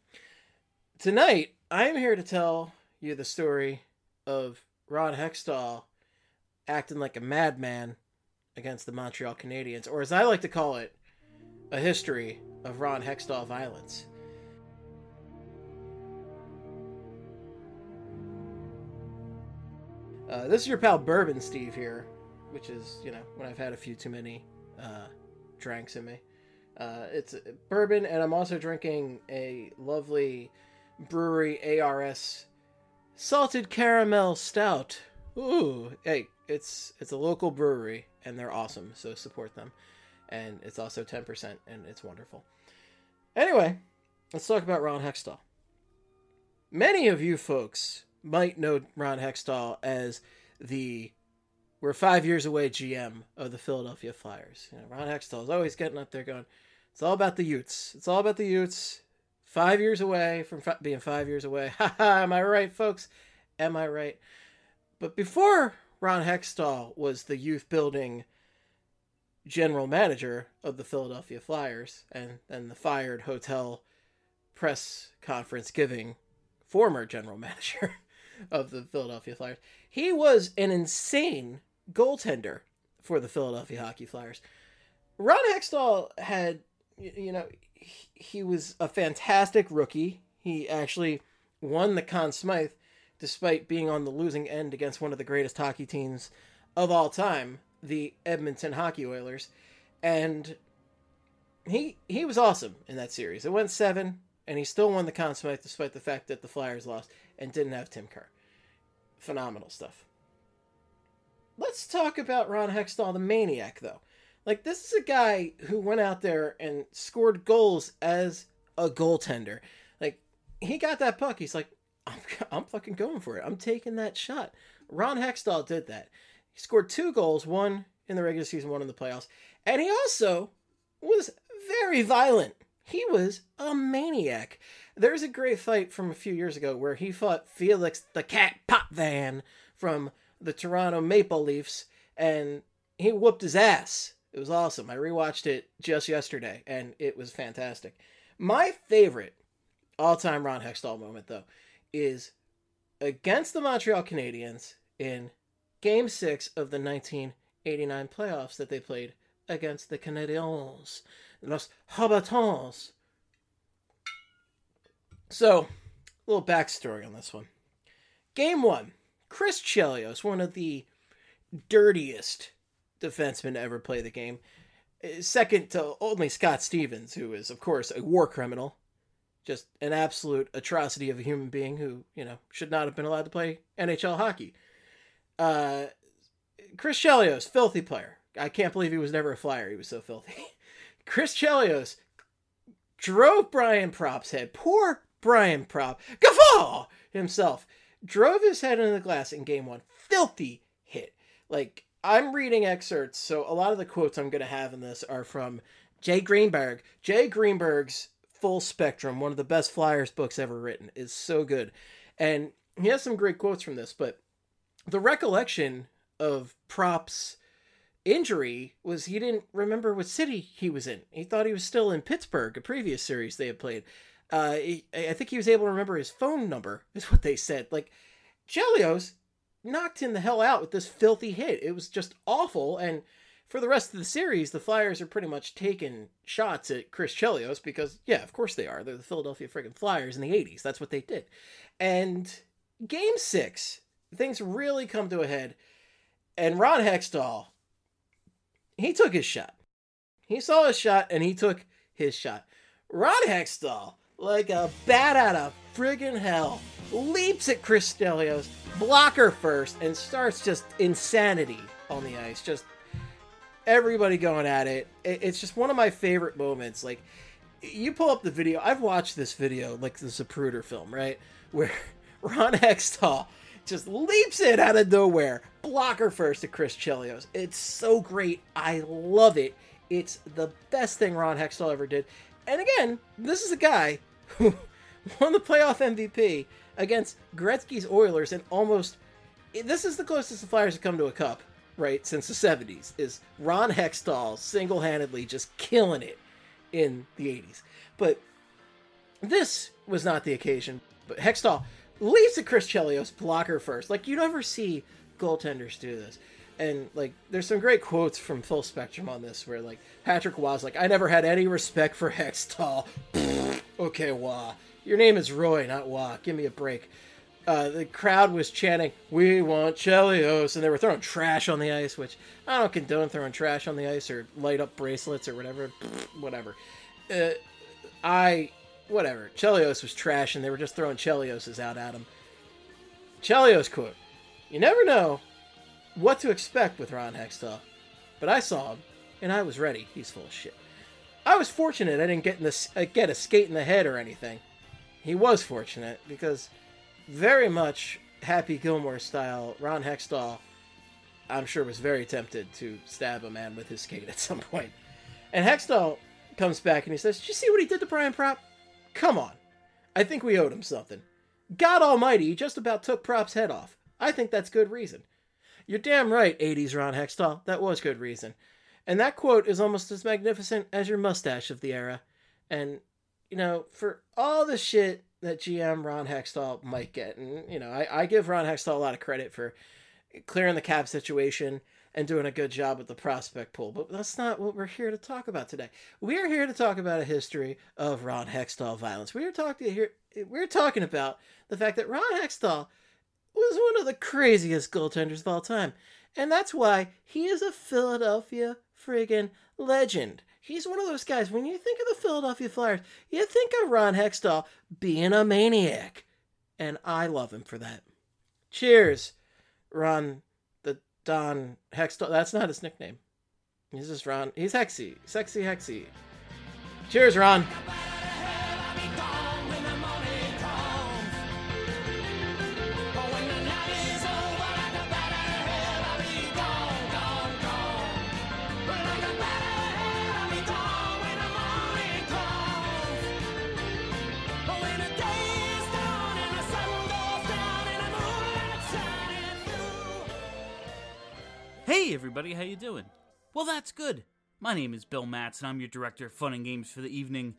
[SPEAKER 9] Tonight, I am here to tell you the story of Ron Hextall acting like a madman against the Montreal Canadiens, or as I like to call it, a history of Ron Hextall violence. Uh, this is your pal Bourbon Steve here, which is, you know, when I've had a few too many uh, drinks in me. Uh, it's bourbon, and I'm also drinking a lovely brewery ARS salted caramel stout. Ooh, hey, it's it's a local brewery, and they're awesome, so support them. And it's also 10%, and it's wonderful. Anyway, let's talk about Ron Hextall. Many of you folks might know Ron Hextall as the we're five years away GM of the Philadelphia Flyers. You know, Ron Hextall is always getting up there going, it's all about the Utes. It's all about the Utes. Five years away from fi- being five years away. Am I right, folks? Am I right? But before Ron Hextall was the youth building general manager of the Philadelphia Flyers and then the fired hotel press conference giving former general manager of the Philadelphia Flyers. He was an insane goaltender for the Philadelphia Hockey Flyers. Ron Hextall had, you know, he, he was a fantastic rookie. He actually won the Conn Smythe despite being on the losing end against one of the greatest hockey teams of all time, the Edmonton Hockey Oilers. And he he was awesome in that series. It went seven, and he still won the Conn Smythe despite the fact that the Flyers lost and didn't have Tim Kerr. Phenomenal stuff. Let's talk about Ron Hextall, the maniac, though. Like, this is a guy who went out there and scored goals as a goaltender. Like, he got that puck. He's like, I'm, I'm fucking going for it. I'm taking that shot. Ron Hextall did that. He scored two goals, one in the regular season, one in the playoffs. And he also was very violent. He was a maniac. There's a great fight from a few years ago where he fought Felix the Cat Potvin from the Toronto Maple Leafs, and he whooped his ass. It was awesome. I rewatched it just yesterday, and it was fantastic. My favorite all-time Ron Hextall moment, though, is against the Montreal Canadiens in Game Six of the 1989 playoffs that they played against the Canadiens, Los Habitants. So, a little backstory on this one. Game one, Chris Chelios, one of the dirtiest defensemen to ever play the game, second to only Scott Stevens, who is, of course, a war criminal, just an absolute atrocity of a human being who, you know, should not have been allowed to play NHL hockey. Uh, Chris Chelios, filthy player. I can't believe he was never a flyer. He was so filthy. Chris Chelios drove Brian Propp's head. Poor Brian Propp. Guffaw himself drove his head into the glass in game one. Filthy hit. Like, I'm reading excerpts, so a lot of the quotes I'm going to have in this are from Jay Greenberg. Jay Greenberg's Full Spectrum, one of the best Flyers books ever written, is so good. And he has some great quotes from this, but the recollection of Propp's injury was he didn't remember what city he was in. He thought he was still in Pittsburgh, a previous series they had played. Uh, he, I think he was able to remember his phone number, is what they said. Like, Chelios knocked him the hell out with this filthy hit. It was just awful. And for the rest of the series, the Flyers are pretty much taking shots at Chris Chelios because, yeah, of course they are. They're the Philadelphia friggin' Flyers in the 80s. That's what they did. And game six, things really come to a head. And Ron Hextall, he took his shot. He saw his shot and he took his shot. Ron Hextall, like a bat out of friggin' hell, leaps at Chris Chelios, blocker first, and starts just insanity on the ice. Just everybody going at it. It's just one of my favorite moments. Like, you pull up the video. I've watched this video, like the Zapruder film, right? Where Ron Hextall just leaps in out of nowhere, blocker first to Chris Chelios. It's so great. I love it. It's the best thing Ron Hextall ever did. And again, this is a guy won the playoff MVP against Gretzky's Oilers and almost this is the closest the Flyers have come to a cup, right, since the 70s, is Ron Hextall single-handedly just killing it in the 80s. But this was not the occasion. But Hextall leaves at Chris Chelios blocker first. Like you never see goaltenders do this. And like there's some great quotes from Full Spectrum on this where like Patrick Wah's like, I never had any respect for Hextall. okay, Wah, Your name is Roy, not Wah. Give me a break. Uh, the crowd was chanting, "We want Chelios," and they were throwing trash on the ice, which I don't condone throwing trash on the ice or light up bracelets or whatever. whatever. Uh, I, whatever. Chelios was trash, and they were just throwing Chelioses out at him. Chelios quote: "You never know what to expect with Ron Hextall, but I saw him, and I was ready. He's full of shit. I was fortunate I didn't get in uh, get a skate in the head or anything." he was fortunate because very much Happy Gilmore style, Ron Hextall, I'm sure was very tempted to stab a man with his skate at some point. And Hextall comes back and he says, Did you see what he did to Brian Propp? Come on. I think we owed him something. God almighty, he just about took Propp's head off. I think that's good reason. You're damn right, 80s Ron Hextall. That was good reason. And that quote is almost as magnificent as your mustache of the era. And, you know, for all the shit that GM Ron Hextall might get, and, you know, I, I give Ron Hextall a lot of credit for clearing the cap situation and doing a good job with the prospect pool. But that's not what we're here to talk about today. We are here to talk about a history of Ron Hextall violence. We are talking here. We're talking about the fact that Ron Hextall was one of the craziest goaltenders of all time, and that's why he is a Philadelphia friggin' legend. He's one of those guys. When you think of the Philadelphia Flyers, you think of Ron Hextall being a maniac, and I love him for that. Cheers, Ron the Don Hextall. That's not his nickname. He's just Ron. He's Hexy. Sexy Hexy. Cheers, Ron.
[SPEAKER 21] Hey everybody, how you doing? Well, that's good. My name is Bill Matz, and I'm your director of fun and games for the evening.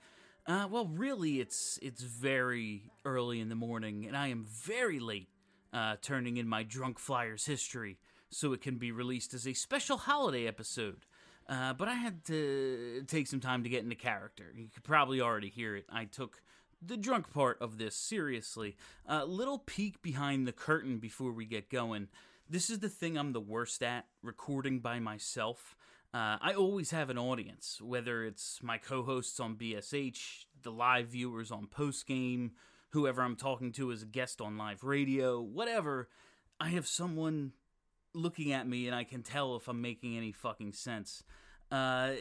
[SPEAKER 21] Uh, well, really, it's it's very early in the morning, and I am very late uh, turning in my Drunk Flyers history, so it can be released as a special holiday episode. Uh, but I had to take some time to get into character. You could probably already hear it. I took the drunk part of this seriously. A little peek behind the curtain before we get going this is the thing I'm the worst at recording by myself. Uh, I always have an audience, whether it's my co hosts on BSH, the live viewers on postgame, whoever I'm talking to as a guest on live radio, whatever. I have someone looking at me and I can tell if I'm making any fucking sense. Uh,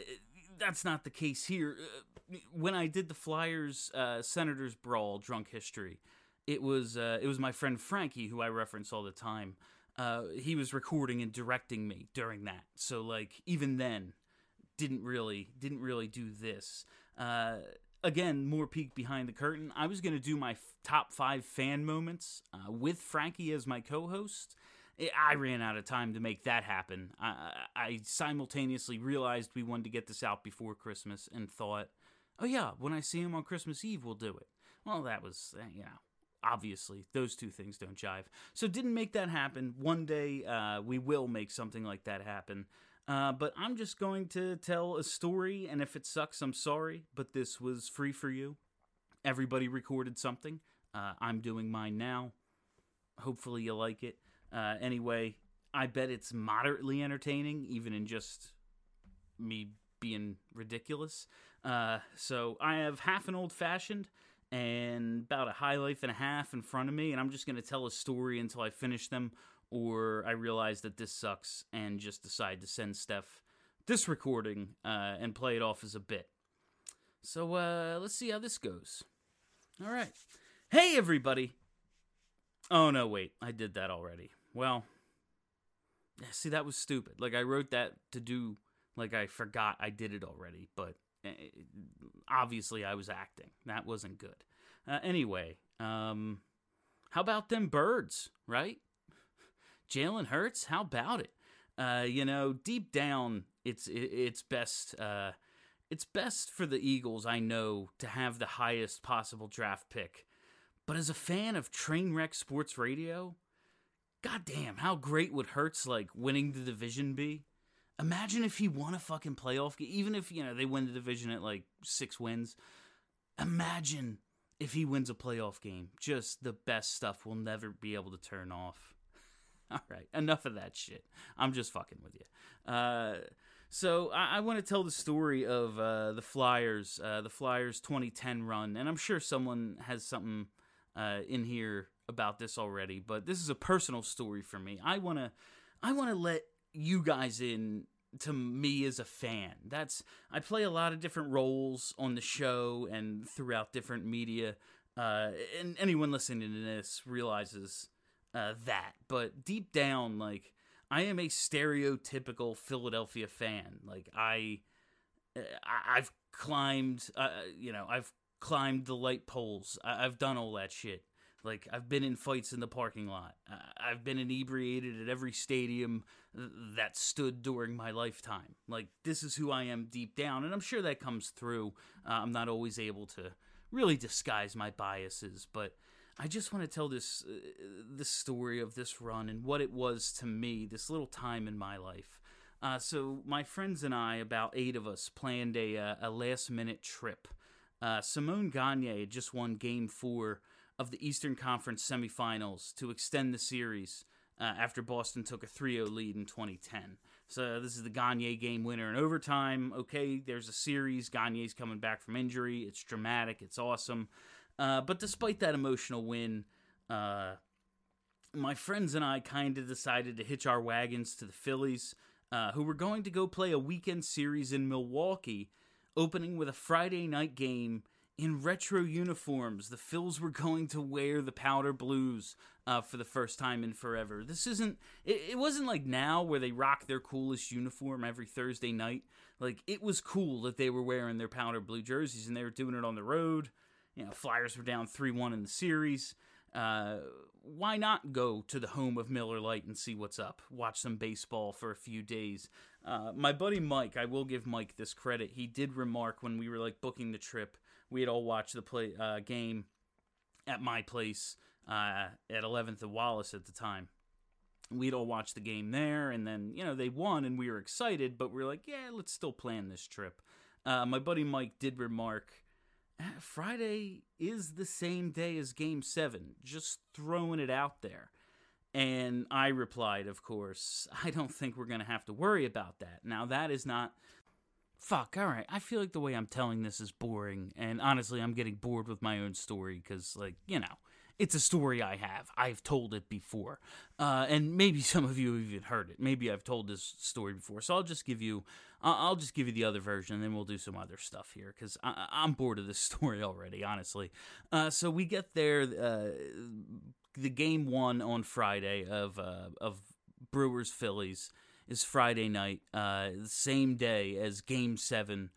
[SPEAKER 21] that's not the case here. Uh, when I did the Flyers uh, Senators Brawl drunk history, it was uh, it was my friend Frankie who I reference all the time uh, he was recording and directing me during that. So like even then, didn't really didn't really do this. Uh, again, more peek behind the curtain. I was gonna do my f- top five fan moments uh, with Frankie as my co-host. I ran out of time to make that happen. I, I simultaneously realized we wanted to get this out before Christmas and thought, oh yeah, when I see him on Christmas Eve, we'll do it. Well, that was, eh, you know, obviously those two things don't jive. So didn't make that happen. One day uh, we will make something like that happen. Uh, but i'm just going to tell a story and if it sucks i'm sorry but this was free for you. Everybody recorded something. Uh, i'm doing mine now. Hopefully you like it. Uh, anyway i bet it's moderately entertaining even in just me being ridiculous. Uh, so i have half an old fashioned and about a high life and a half in front of me, and I'm just going to tell a story until I finish them, or I realize that this sucks and just decide to send Steph this recording uh, and play it off as a bit. So uh, let's see how this goes. All right. Hey, everybody. Oh, no, wait. I did that already. Well, see, that was stupid. Like, I wrote that to do, like, I forgot I did it already, but obviously I was acting. That wasn't good. Uh, anyway, um, how about them birds, right? Jalen Hurts, how about it? Uh, you know, deep down, it's it's best uh, it's best for the Eagles. I know to have the highest possible draft pick, but as a fan of Trainwreck Sports Radio, goddamn, how great would Hurts like winning the division be? Imagine if he won a fucking playoff game, even if you know they win the division at like six wins. Imagine if he wins a playoff game. Just the best stuff we'll never be able to turn off. All right, enough of that shit. I'm just fucking with you. Uh, so I, I want to tell the story of uh, the Flyers, uh, the Flyers 2010 run, and I'm sure someone has something uh, in here about this already. But this is a personal story for me. I wanna, I wanna let you guys in to me as a fan. That's I play a lot of different roles on the show and throughout different media. Uh, and anyone listening to this realizes uh, that. But deep down, like I am a stereotypical Philadelphia fan. Like I, I've climbed, uh, you know, I've climbed the light poles. I've done all that shit. Like I've been in fights in the parking lot. Uh, I've been inebriated at every stadium that stood during my lifetime. Like this is who I am deep down, and I'm sure that comes through. Uh, I'm not always able to really disguise my biases, but I just want to tell this uh, this story of this run and what it was to me, this little time in my life. Uh, so my friends and I, about eight of us, planned a uh, a last minute trip. Uh, Simon Gagne had just won Game Four of the Eastern Conference semifinals to extend the series uh, after Boston took a 3-0 lead in 2010. So this is the Gagne game winner in overtime. Okay, there's a series. Gagne's coming back from injury. It's dramatic. It's awesome. Uh, but despite that emotional win, uh, my friends and I kind of decided to hitch our wagons to the Phillies, uh, who were going to go play a weekend series in Milwaukee, opening with a Friday night game in retro uniforms. The Phils were going to wear the powder blues uh, for the first time in forever. This isn't. It, it, wasn't like now where they rock their coolest uniform every Thursday night. Like it was cool that they were wearing their powder blue jerseys and they were doing it on the road. You know, Flyers were down three one in the series. Uh, why not go to the home of Miller Lite and see what's up? Watch some baseball for a few days. Uh, my buddy Mike, I will give Mike this credit. He did remark when we were like booking the trip we had all watched the play uh, game at my place uh, at 11th and Wallace at the time. We'd all watched the game there, and then you know they won, and we were excited, but we are like, yeah, let's still plan this trip. Uh, my buddy Mike did remark, eh, Friday is the same day as Game Seven, just throwing it out there. And I replied, of course, I don't think we're going to have to worry about that. Now, that is not fuck, all right. I feel like the way I'm telling this is boring. And honestly, I'm getting bored with my own story because, like, you know, it's a story I have. I've told it before. Uh, and maybe some of you have even heard it. Maybe I've told this story before. So I'll just give you. I'll just give you the other version, and then we'll do some other stuff here because I'm bored of this story already, honestly. Uh, so we get there, uh, the game one on Friday of uh, of Brewers Phillies is Friday night, uh, same day as Game Seven.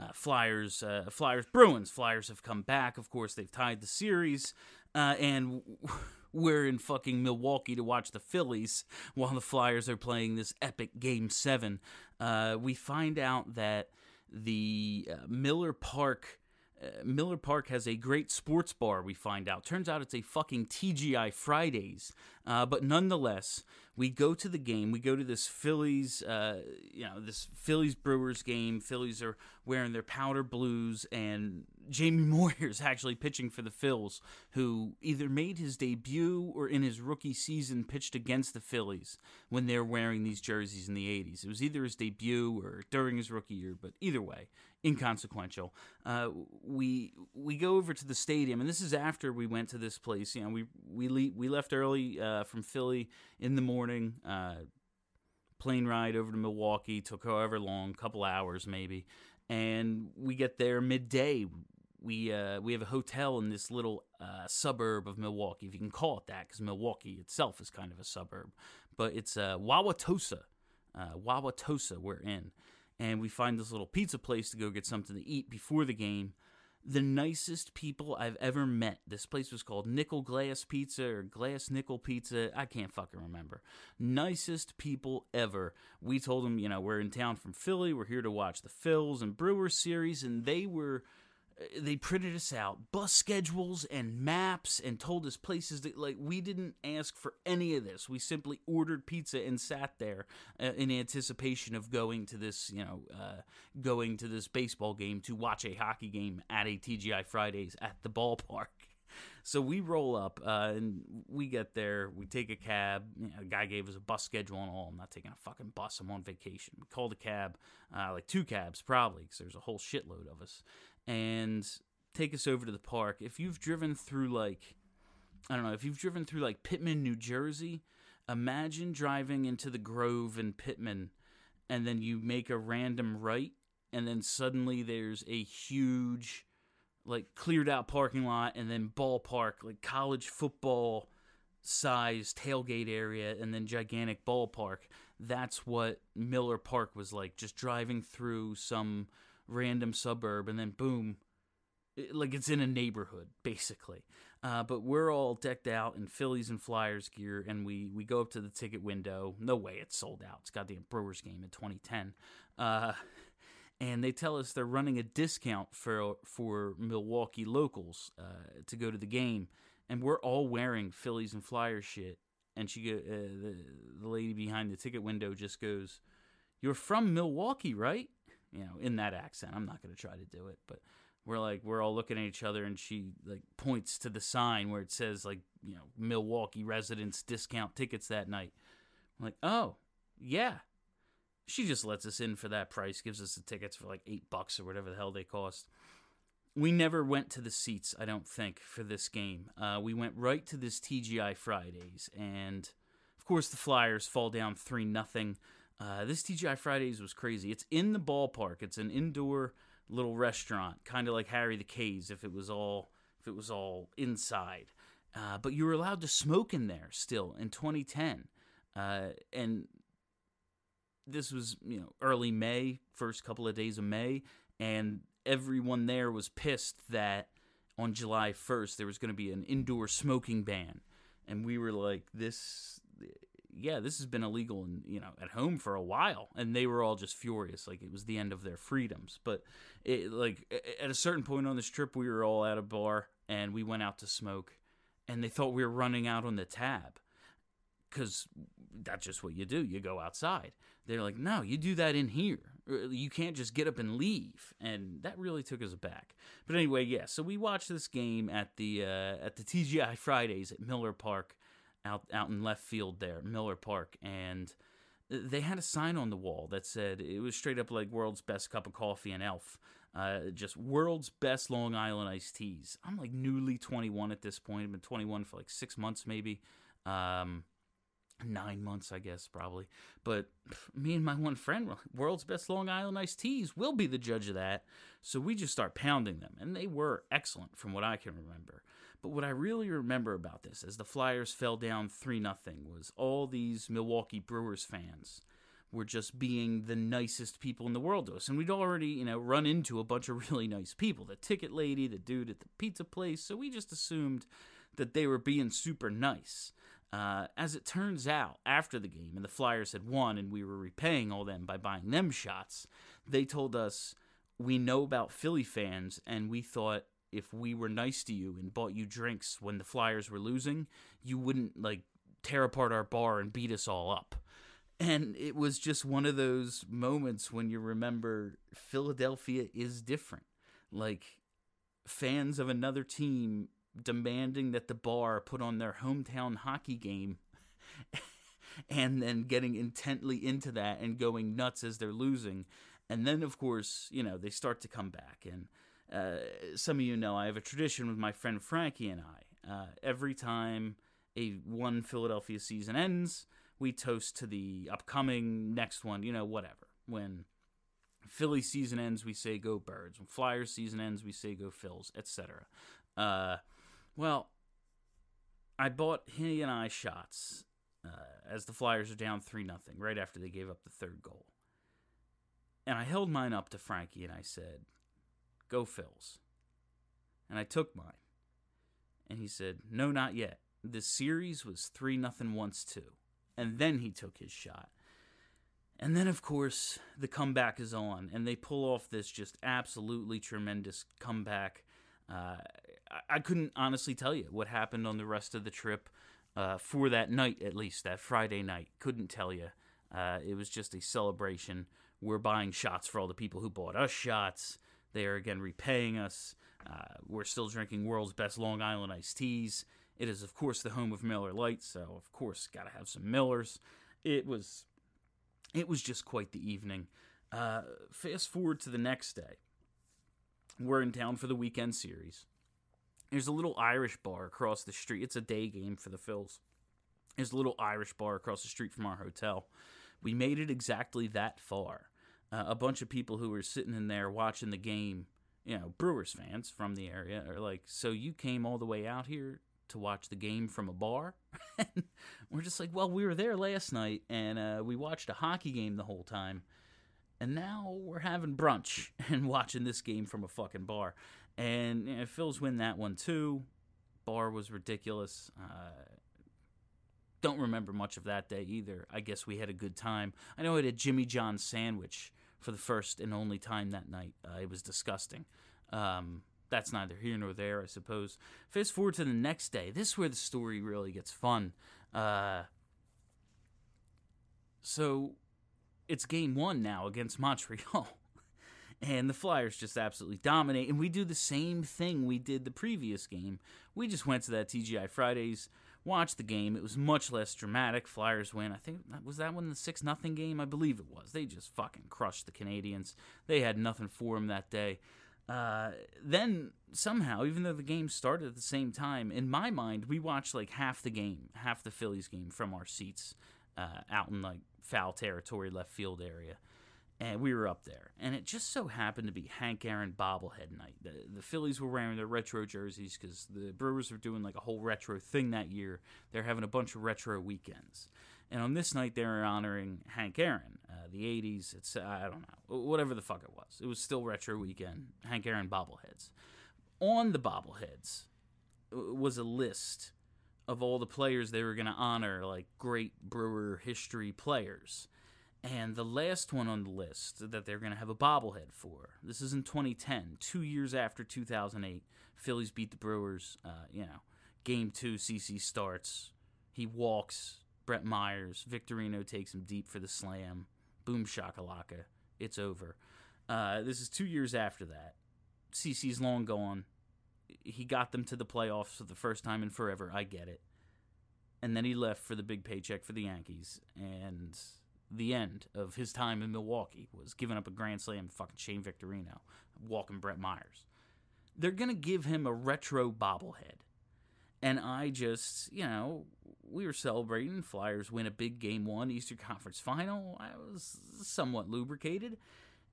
[SPEAKER 21] Uh, Flyers, uh, Flyers, Bruins. Flyers have come back. Of course, they've tied the series, uh, and we're in fucking Milwaukee to watch the Phillies while the Flyers are playing this epic Game Seven. Uh, we find out that the uh, Miller Park uh, Miller Park has a great sports bar, we find out. Turns out it's a fucking TGI Fridays. Uh, but nonetheless, we go to the game. We go to this Phillies, uh, you know, this Phillies Brewers game. Phillies are wearing their powder blues, and Jamie Moyer is actually pitching for the Phils, who either made his debut or in his rookie season pitched against the Phillies when they're wearing these jerseys in the 80s. It was either his debut or during his rookie year, but either way, inconsequential. Uh, we we go over to the stadium, and this is after we went to this place. You know, we we le- we left early uh, from Philly in the morning. Uh, plane ride over to Milwaukee took however long, couple hours maybe, and we get there midday. We uh, we have a hotel in this little uh, suburb of Milwaukee, if you can call it that, because Milwaukee itself is kind of a suburb, but it's uh, Wauwatosa. Uh, Wauwatosa, we're in and we find this little pizza place to go get something to eat before the game. The nicest people I've ever met. This place was called Nickel Glass Pizza or Glass Nickel Pizza. I can't fucking remember. Nicest people ever. We told them, you know, we're in town from Philly. We're here to watch the Phils and Brewers series, and they were they printed us out bus schedules and maps and told us places that like we didn't ask for any of this we simply ordered pizza and sat there uh, in anticipation of going to this you know uh, going to this baseball game to watch a hockey game at a tgi fridays at the ballpark so we roll up uh, and we get there. We take a cab. You know, guy gave us a bus schedule and all. I'm not taking a fucking bus. I'm on vacation. We called a cab, uh, like two cabs probably, because there's a whole shitload of us and take us over to the park. If you've driven through like I don't know, if you've driven through like Pitman, New Jersey, imagine driving into the Grove in Pitman and then you make a random right and then suddenly there's a huge like cleared out parking lot and then ballpark like college football size tailgate area and then gigantic ballpark that's what miller park was like just driving through some random suburb, and then boom, like it's in a neighborhood basically. Uh, but we're all decked out in Phillies and Flyers gear, and we we go up to the ticket window. No way, it's sold out. It's the Brewers game in 2010. Uh, and they tell us they're running a discount for for Milwaukee locals uh, to go to the game, and we're all wearing Phillies and Flyers shit. And she uh, the the lady behind the ticket window just goes, "You're from Milwaukee, right?" You know, in that accent. I'm not going to try to do it, but we're like we're all looking at each other and she like points to the sign where it says like you know milwaukee residents discount tickets that night. I'm like oh yeah. She just lets us in for that price gives us the tickets for like eight bucks or whatever the hell they cost. We never went to the seats i don't think for this game. Uh, we went right to this tgi fridays and of course the flyers fall down three nothing uh, this tgi fridays was crazy. It's in the ballpark. It's an indoor little restaurant, kind of like Harry the K's if it was all if it was all inside. Uh, but you were allowed to smoke in there still in 2010, uh, and this was you know early May, first couple of days of May, and everyone there was pissed that on July 1st there was going to be an indoor smoking ban, and we were like, this yeah, this has been illegal and you know at home for a while, and they were all just furious, like it was the end of their freedoms. But it, like at a certain point on this trip, we were all at a bar and we went out to smoke, and they thought we were running out on the tab, because that's just what you do. You go outside. They're like, no, you do that in here. You can't just get up and leave, and that really took us aback. But anyway, yeah. So we watched this game at the uh, at the TGI Fridays at Miller Park out out in left field there, Miller Park, and they had a sign on the wall that said it was straight up like world's best cup of coffee and elf uh, just world's best long island iced teas. I'm like newly 21 at this point. I've been 21 for like six months maybe. Um, nine months i guess probably. But me and my one friend were like, world's best long island iced teas. Will be the judge of that. So we just start pounding them and they were excellent from what i can remember but what I really remember about this, as the Flyers fell down 3 0, was all these Milwaukee Brewers fans were just being the nicest people in the world to us. And we'd already, you know, run into a bunch of really nice people the ticket lady, the dude at the pizza place. So we just assumed that they were being super nice. Uh, as it turns out, after the game and the Flyers had won and we were repaying all them by buying them shots, they told us we know about Philly fans and we thought if we were nice to you and bought you drinks when the Flyers were losing, you wouldn't like tear apart our bar and beat us all up. And it was just one of those moments when you remember Philadelphia is different. Like fans of another team demanding that the bar put on their hometown hockey game and then getting intently into that and going nuts as they're losing. And then, of course, you know, they start to come back. And uh, some of you know I have a tradition with my friend Frankie and I. Uh, every time a one Philadelphia season ends, we toast to the upcoming next one. You know, whatever. When Philly season ends, we say go Birds. When Flyers season ends, we say go Phils, etc. Uh, well, I bought he and I shots uh, as the Flyers are down three nothing right after they gave up the third goal, and I held mine up to Frankie and I said, Go Phils. And I took mine. And he said, No, not yet. The series was 3 nothing once too. And then he took his shot. And then, of course, the comeback is on, and they pull off this just absolutely tremendous comeback. Uh, I couldn't honestly tell you what happened on the rest of the trip uh, for that night, at least that Friday night. Couldn't tell you. Uh, it was just a celebration. We're buying shots for all the people who bought us shots. They are again repaying us. Uh, we're still drinking world's best Long Island iced teas. It is, of course, the home of Miller Lite, so of course, got to have some Millers. It was, it was just quite the evening. Uh, fast forward to the next day. We're in town for the weekend series. There's a little Irish bar across the street. It's a day game for the Phils. There's a little Irish bar across the street from our hotel. We made it exactly that far uh, a bunch of people who were sitting in there watching the game, you know, Brewers fans from the area are like, "So you came all the way out here to watch the game from a bar?" we're just like, "Well, we were there last night and uh, we watched a hockey game the whole time." And now we're having brunch and watching this game from a fucking bar. And you know, Phils win that one too. Bar was ridiculous. Uh, don't remember much of that day either. I guess we had a good time. I know I had a Jimmy John sandwich for the first and only time that night. Uh, it was disgusting. Um, that's neither here nor there, I suppose. Fast forward to the next day. This is where the story really gets fun. Uh, so it's game one now against Montreal. and the Flyers just absolutely dominate. And we do the same thing we did the previous game. We just went to that TGI Fridays, watched the game. It was much less dramatic. Flyers win. I think was that one the six nothing game. I believe it was. They just fucking crushed the Canadiens. They had nothing for them that day. Uh, then somehow, even though the game started at the same time, in my mind, we watched like half the game, half the Phillies game from our seats uh, out in like foul territory, left field area and we were up there. And it just so happened to be Hank Aaron bobblehead night. The, the Phillies were wearing their retro jerseys because the Brewers were doing like a whole retro thing that year. They're having a bunch of retro weekends. And on this night, they were honoring Hank Aaron, uh, the 80s. It's, I don't know, whatever the fuck it was. It was still retro weekend, Hank Aaron bobbleheads. On the bobbleheads was a list of all the players they were going to honor, like great Brewer history players. And the last one on the list that they're going to have a bobblehead for. This is in 2010, two years after 2008. Phillies beat the Brewers. Uh, you know, game two, CC starts. He walks. Brett Myers. Victorino takes him deep for the slam. Boom shakalaka. It's over. Uh, this is two years after that. CC's long gone. He got them to the playoffs for the first time in forever. I get it. And then he left for the big paycheck for the Yankees. And the end of his time in Milwaukee was giving up a grand slam to fucking Shane Victorino, walking Brett Myers. They're gonna give him a retro bobblehead. And I just, you know, we were celebrating. Flyers win a big game one Eastern Conference final. I was somewhat lubricated.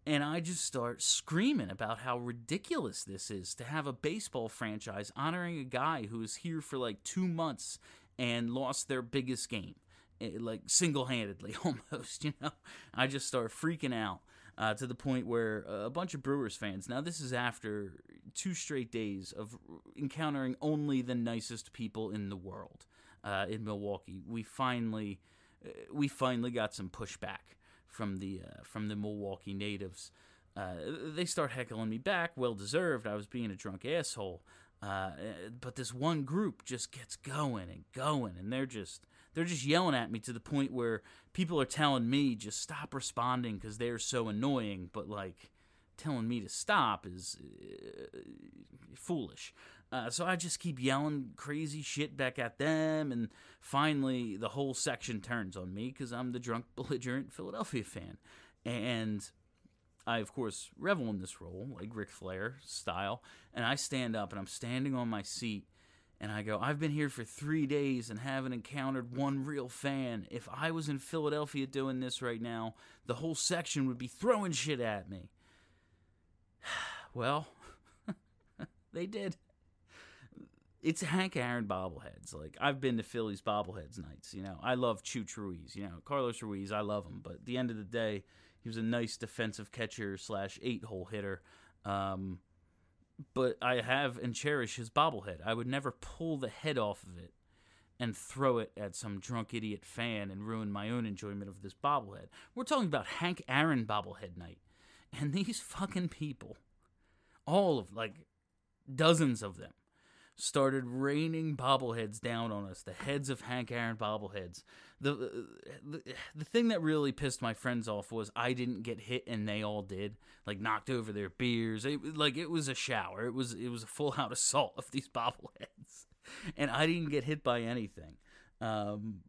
[SPEAKER 21] And I just start screaming about how ridiculous this is to have a baseball franchise honoring a guy who was here for like two months and lost their biggest game. Eh, like single-handedly almost you know? I just start freaking out uh, to the point where a bunch of brewers fans now this is after two straight days of encountering only the nicest people in the world uh, in milwaukee. We finally uh, we finally got some pushback from the uh, from the milwaukee natives. Uh, they start heckling me back well deserved i was being a drunk asshole. Uh, but this one group just gets going and going and they're just they're just yelling at me to the point where people are telling me just stop responding because they're so annoying but like telling me to stop is uh, foolish. Uh, so i just keep yelling crazy shit back at them and finally the whole section turns on me because i'm the drunk belligerent philadelphia fan. And I, of course, revel in this role, like Ric Flair style, and I stand up and I'm standing on my seat and I go, I've been here for three days and haven't encountered one real fan. If I was in Philadelphia doing this right now, the whole section would be throwing shit at me. Well, they did. It's Hank Aaron bobbleheads. Like, I've been to Phillies bobbleheads nights. You know, I love Chooch Ruiz. You know, Carlos Ruiz, I love him. But at the end of the day, he was a nice defensive catcher slash eight hole hitter. Um, but I have and cherish his bobblehead. I would never pull the head off of it and throw it at some drunk idiot fan and ruin my own enjoyment of this bobblehead. We're talking about Hank Aaron bobblehead night. And these fucking people, all of like dozens of them, started raining bobbleheads down on us, the heads of Hank Aaron bobbleheads. The, the the thing that really pissed my friends off was I didn't get hit and they all did, like knocked over their beers. It, like it was a shower. It was it was a full out assault of these bobbleheads, and I didn't get hit by anything. Um,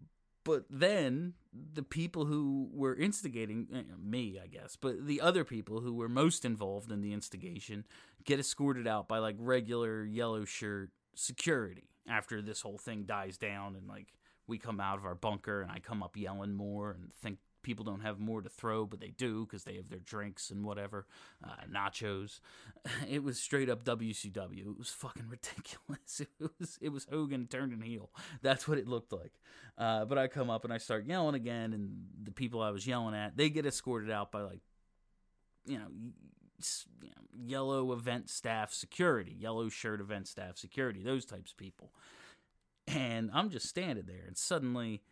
[SPEAKER 21] but then the people who were instigating eh, me, I guess, but the other people who were most involved in the instigation get escorted out by like regular yellow shirt security after this whole thing dies down and like we come out of our bunker and I come up yelling more and think people don't have more to throw, but they do because they have their drinks and whatever, uh, nachos. It was straight up WCW. It was fucking ridiculous. It was it was Hogan turned and heel. That's what it looked like. Uh, but I come up and I start yelling again, and the people I was yelling at they get escorted out by like, you know, you know, yellow event staff security, yellow shirt event staff security, those types of people. And I'm just standing there, and suddenly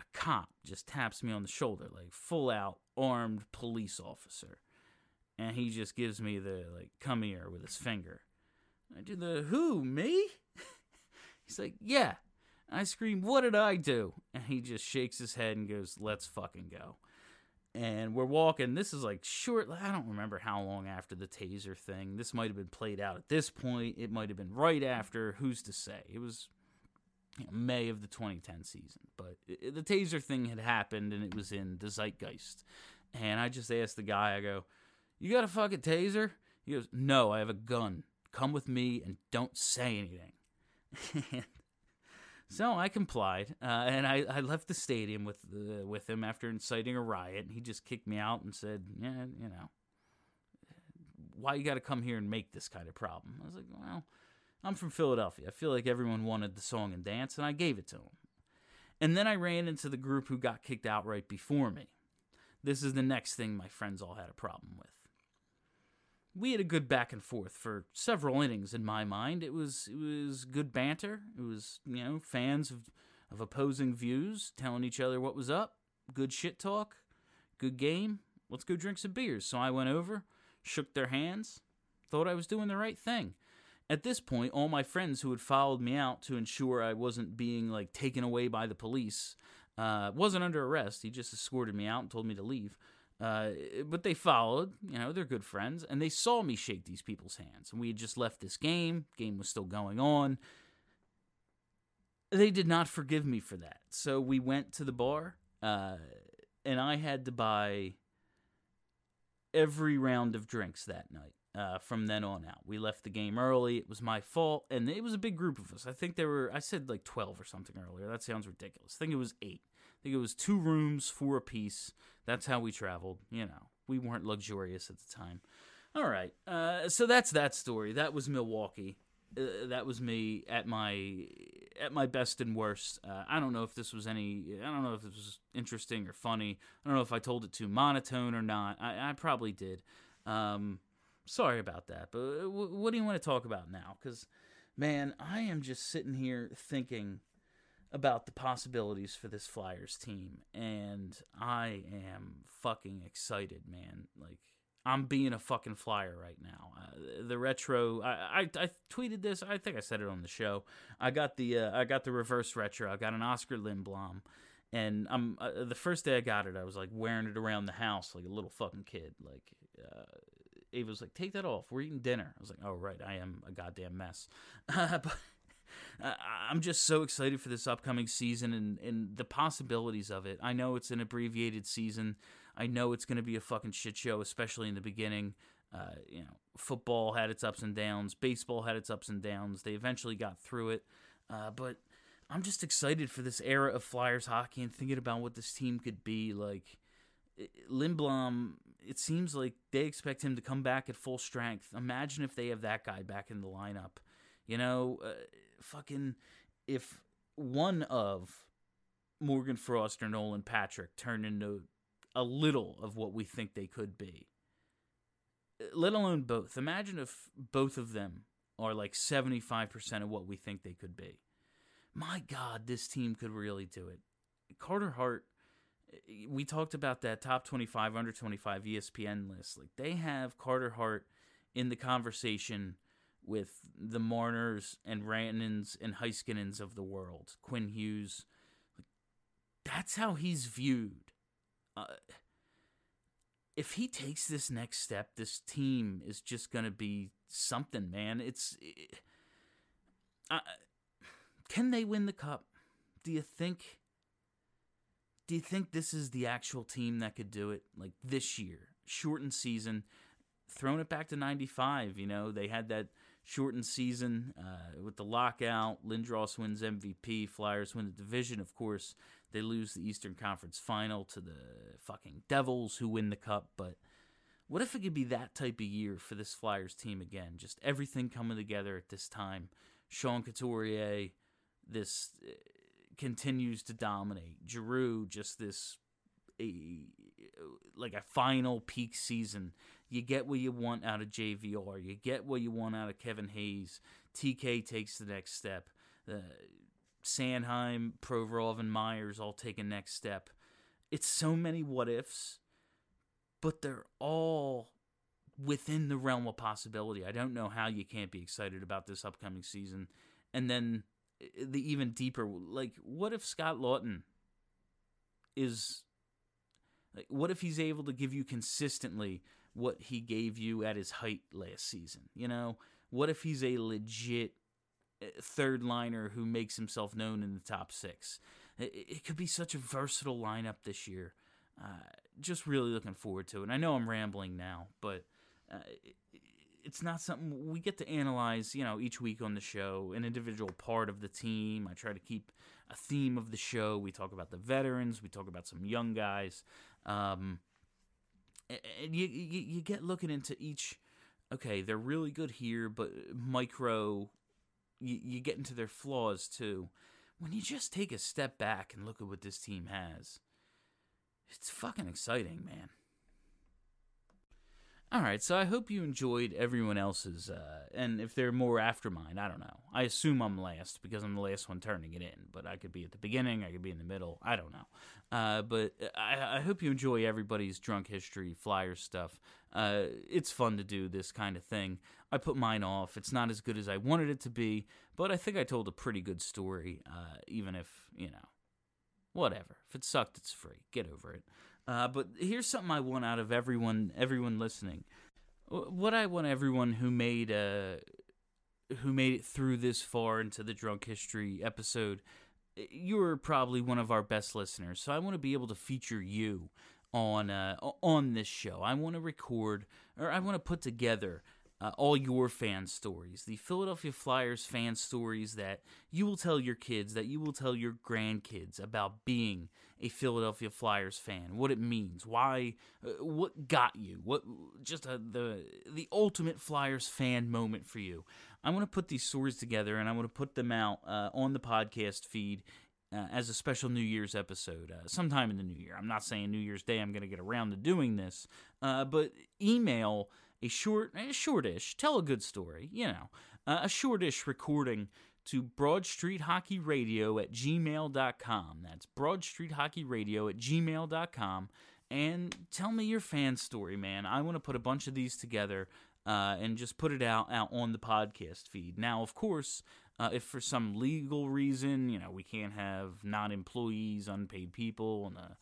[SPEAKER 21] a cop just taps me on the shoulder, like full out armed police officer. And he just gives me the, like, come here with his finger. I do the, who, me? He's like, yeah. I scream, what did I do? And he just shakes his head and goes, let's fucking go and we're walking. This is like short. I don't remember how long after the taser thing. This might have been played out at this point. It might have been right after. Who's to say? It was you know, May of the 2010 season, but it, the taser thing had happened and it was in the zeitgeist. And I just asked the guy. I go, "You got a fucking taser?" He goes, "No, I have a gun. Come with me and don't say anything." So I complied, uh, and I, I left the stadium with uh, with him after inciting a riot. He just kicked me out and said, "Yeah, you know, why you got to come here and make this kind of problem?" I was like, "Well, I'm from Philadelphia. I feel like everyone wanted the song and dance, and I gave it to them." And then I ran into the group who got kicked out right before me. This is the next thing my friends all had a problem with we had a good back and forth for several innings in my mind. It was it was good banter. It was you know fans of of opposing views telling each other what was up. Good shit talk. Good game. Let's go drink some beers. So I went over, shook their hands, thought I was doing the right thing. At this point, all my friends who had followed me out to ensure I wasn't being like taken away by the police uh, wasn't under arrest. He just escorted me out and told me to leave. Uh, but they followed, you know, they're good friends, and they saw me shake these people's hands. And we had just left this game, game was still going on. They did not forgive me for that. So we went to the bar, uh, and I had to buy every round of drinks that night. Uh, from then on out, we left the game early. It was my fault, and it was a big group of us. I think there were, I said like 12 or something earlier. That sounds ridiculous. I think it was eight think it was two rooms, four apiece. That's how we traveled. You know, we weren't luxurious at the time. All right. Uh, so that's that story. That was Milwaukee. Uh, that was me at my at my best and worst. Uh, I don't know if this was any. I don't know if this was interesting or funny. I don't know if I told it too monotone or not. I, I probably did. Um, sorry about that. But uh, w- what do you want to talk about now? Because, man, I am just sitting here thinking about the possibilities for this Flyers team, and I am fucking excited, man. Like I'm being a fucking flyer right now. Uh, the retro, I, I, I tweeted this. I think I said it on the show. I got the uh, I got the reverse retro. I got an Oskar Lindblom, and I'm uh, the first day I got it. I was like wearing it around the house like a little fucking kid. Like uh, Ava was like, "Take that off. We're eating dinner." I was like, "Oh right, I am a goddamn mess." but I'm just so excited for this upcoming season and, and the possibilities of it. I know it's an abbreviated season. I know it's going to be a fucking shit show, especially in the beginning. Uh, you know, football had its ups and downs. Baseball had its ups and downs. They eventually got through it. Uh, but I'm just excited for this era of Flyers hockey and thinking about what this team could be. Like, Lindblom, it seems like they expect him to come back at full strength. Imagine if they have that guy back in the lineup. You know, uh, fucking if one of Morgan Frost or Nolan Patrick turned into a little of what we think they could be, let alone both. Imagine if both of them are like 75% of what we think they could be. My God, this team could really do it. Carter Hart, we talked about that top 25, under 25 ESPN list. Like they have Carter Hart in the conversation with the Marners and Rannins and Heiskanens of the world, Quinn Hughes. That's how he's viewed. Uh, if he takes this next step, this team is just going to be something, man. It's. It, uh, can they win the cup? Do you think? Do you think this is the actual team that could do it? Like this year, shortened season, thrown it back to '95. You know, they had that shortened season uh, with the lockout. Lindros wins MVP. Flyers win the division. Of course, they lose the Eastern Conference final to the fucking Devils, who win the cup. But what if it could be that type of year for this Flyers team again? Just everything coming together at this time. Sean Couturier, this uh, continues to dominate. Giroux, just this a like a final peak season. You get what you want out of JVR. You get what you want out of Kevin Hayes. TK takes the next step. Uh, Sanheim, Provorov, and Myers all take a next step. It's so many what ifs, but they're all within the realm of possibility. I don't know how you can't be excited about this upcoming season. And then the even deeper, like, what if Scott Laughton is. Like, what if he's able to give you consistently what he gave you at his height last season? You know, what if he's a legit uh, third liner who makes himself known in the top six? It, it could be such a versatile lineup this year. Uh, just really looking forward to it. And I know I'm rambling now, but uh, it's not something we get to analyze, you know, each week on the show, an individual part of the team. I try to keep a theme of the show. We talk about the veterans, we talk about some young guys. Um, and you, you, you get looking into each, okay, they're really good here, but micro, you, you get into their flaws too. When you just take a step back and look at what this team has, it's fucking exciting, man. All right, so I hope you enjoyed everyone else's, uh, and if they're more after mine, I don't know. I assume I'm last because I'm the last one turning it in, but I could be at the beginning, I could be in the middle, I don't know. Uh, but I, I, hope you enjoy everybody's drunk history flyer stuff. Uh, it's fun to do this kind of thing. I put mine off. It's not as good as I wanted it to be, but I think I told a pretty good story, uh, even if you know, whatever. If it sucked, it's free. Get over it. Uh, but here's something I want out of everyone, everyone listening. What I want everyone who made uh, who made it through this far into the drunk history episode. You're probably one of our best listeners, so I want to be able to feature you on uh, on this show. I want to record or I want to put together uh, all your fan stories, the Philadelphia Flyers fan stories that you will tell your kids, that you will tell your grandkids about being a Philadelphia Flyers fan, what it means, why, uh, what got you, what just uh, the the ultimate Flyers fan moment for you. I want to put these stories together and I want to put them out uh, on the podcast feed uh, as a special New Year's episode uh, sometime in the new year. I'm not saying New Year's Day I'm going to get around to doing this, uh, but email a short, a shortish, tell a good story, you know, uh, a shortish recording to Broad Street Hockey Radio at gmail.com. That's Broad Street Hockey Radio at gmail.com. And tell me your fan story, man. I want to put a bunch of these together uh, and just put it out, out on the podcast feed. Now, of course, uh, if for some legal reason, you know, we can't have non employees, unpaid people on the uh,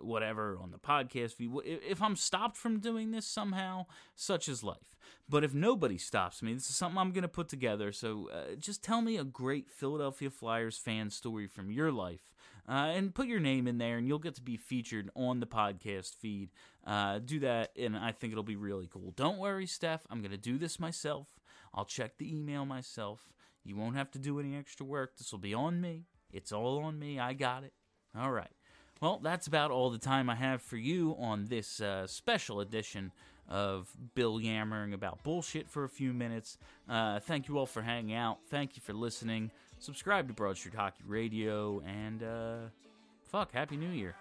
[SPEAKER 21] whatever on the podcast feed. If I'm stopped from doing this somehow, such is life. But if nobody stops me, this is something I'm going to put together. So uh, just tell me a great Philadelphia Flyers fan story from your life uh, and put your name in there, and you'll get to be featured on the podcast feed. Uh, do that, and I think it'll be really cool. Don't worry, Steph. I'm going to do this myself. I'll check the email myself. You won't have to do any extra work. This will be on me. It's all on me. I got it. All right. Well, that's about all the time I have for you on this uh, special edition of Bill yammering about bullshit for a few minutes. Uh, thank you all for hanging out. Thank you for listening. Subscribe to Broad Street Hockey Radio, and uh, fuck, Happy New Year.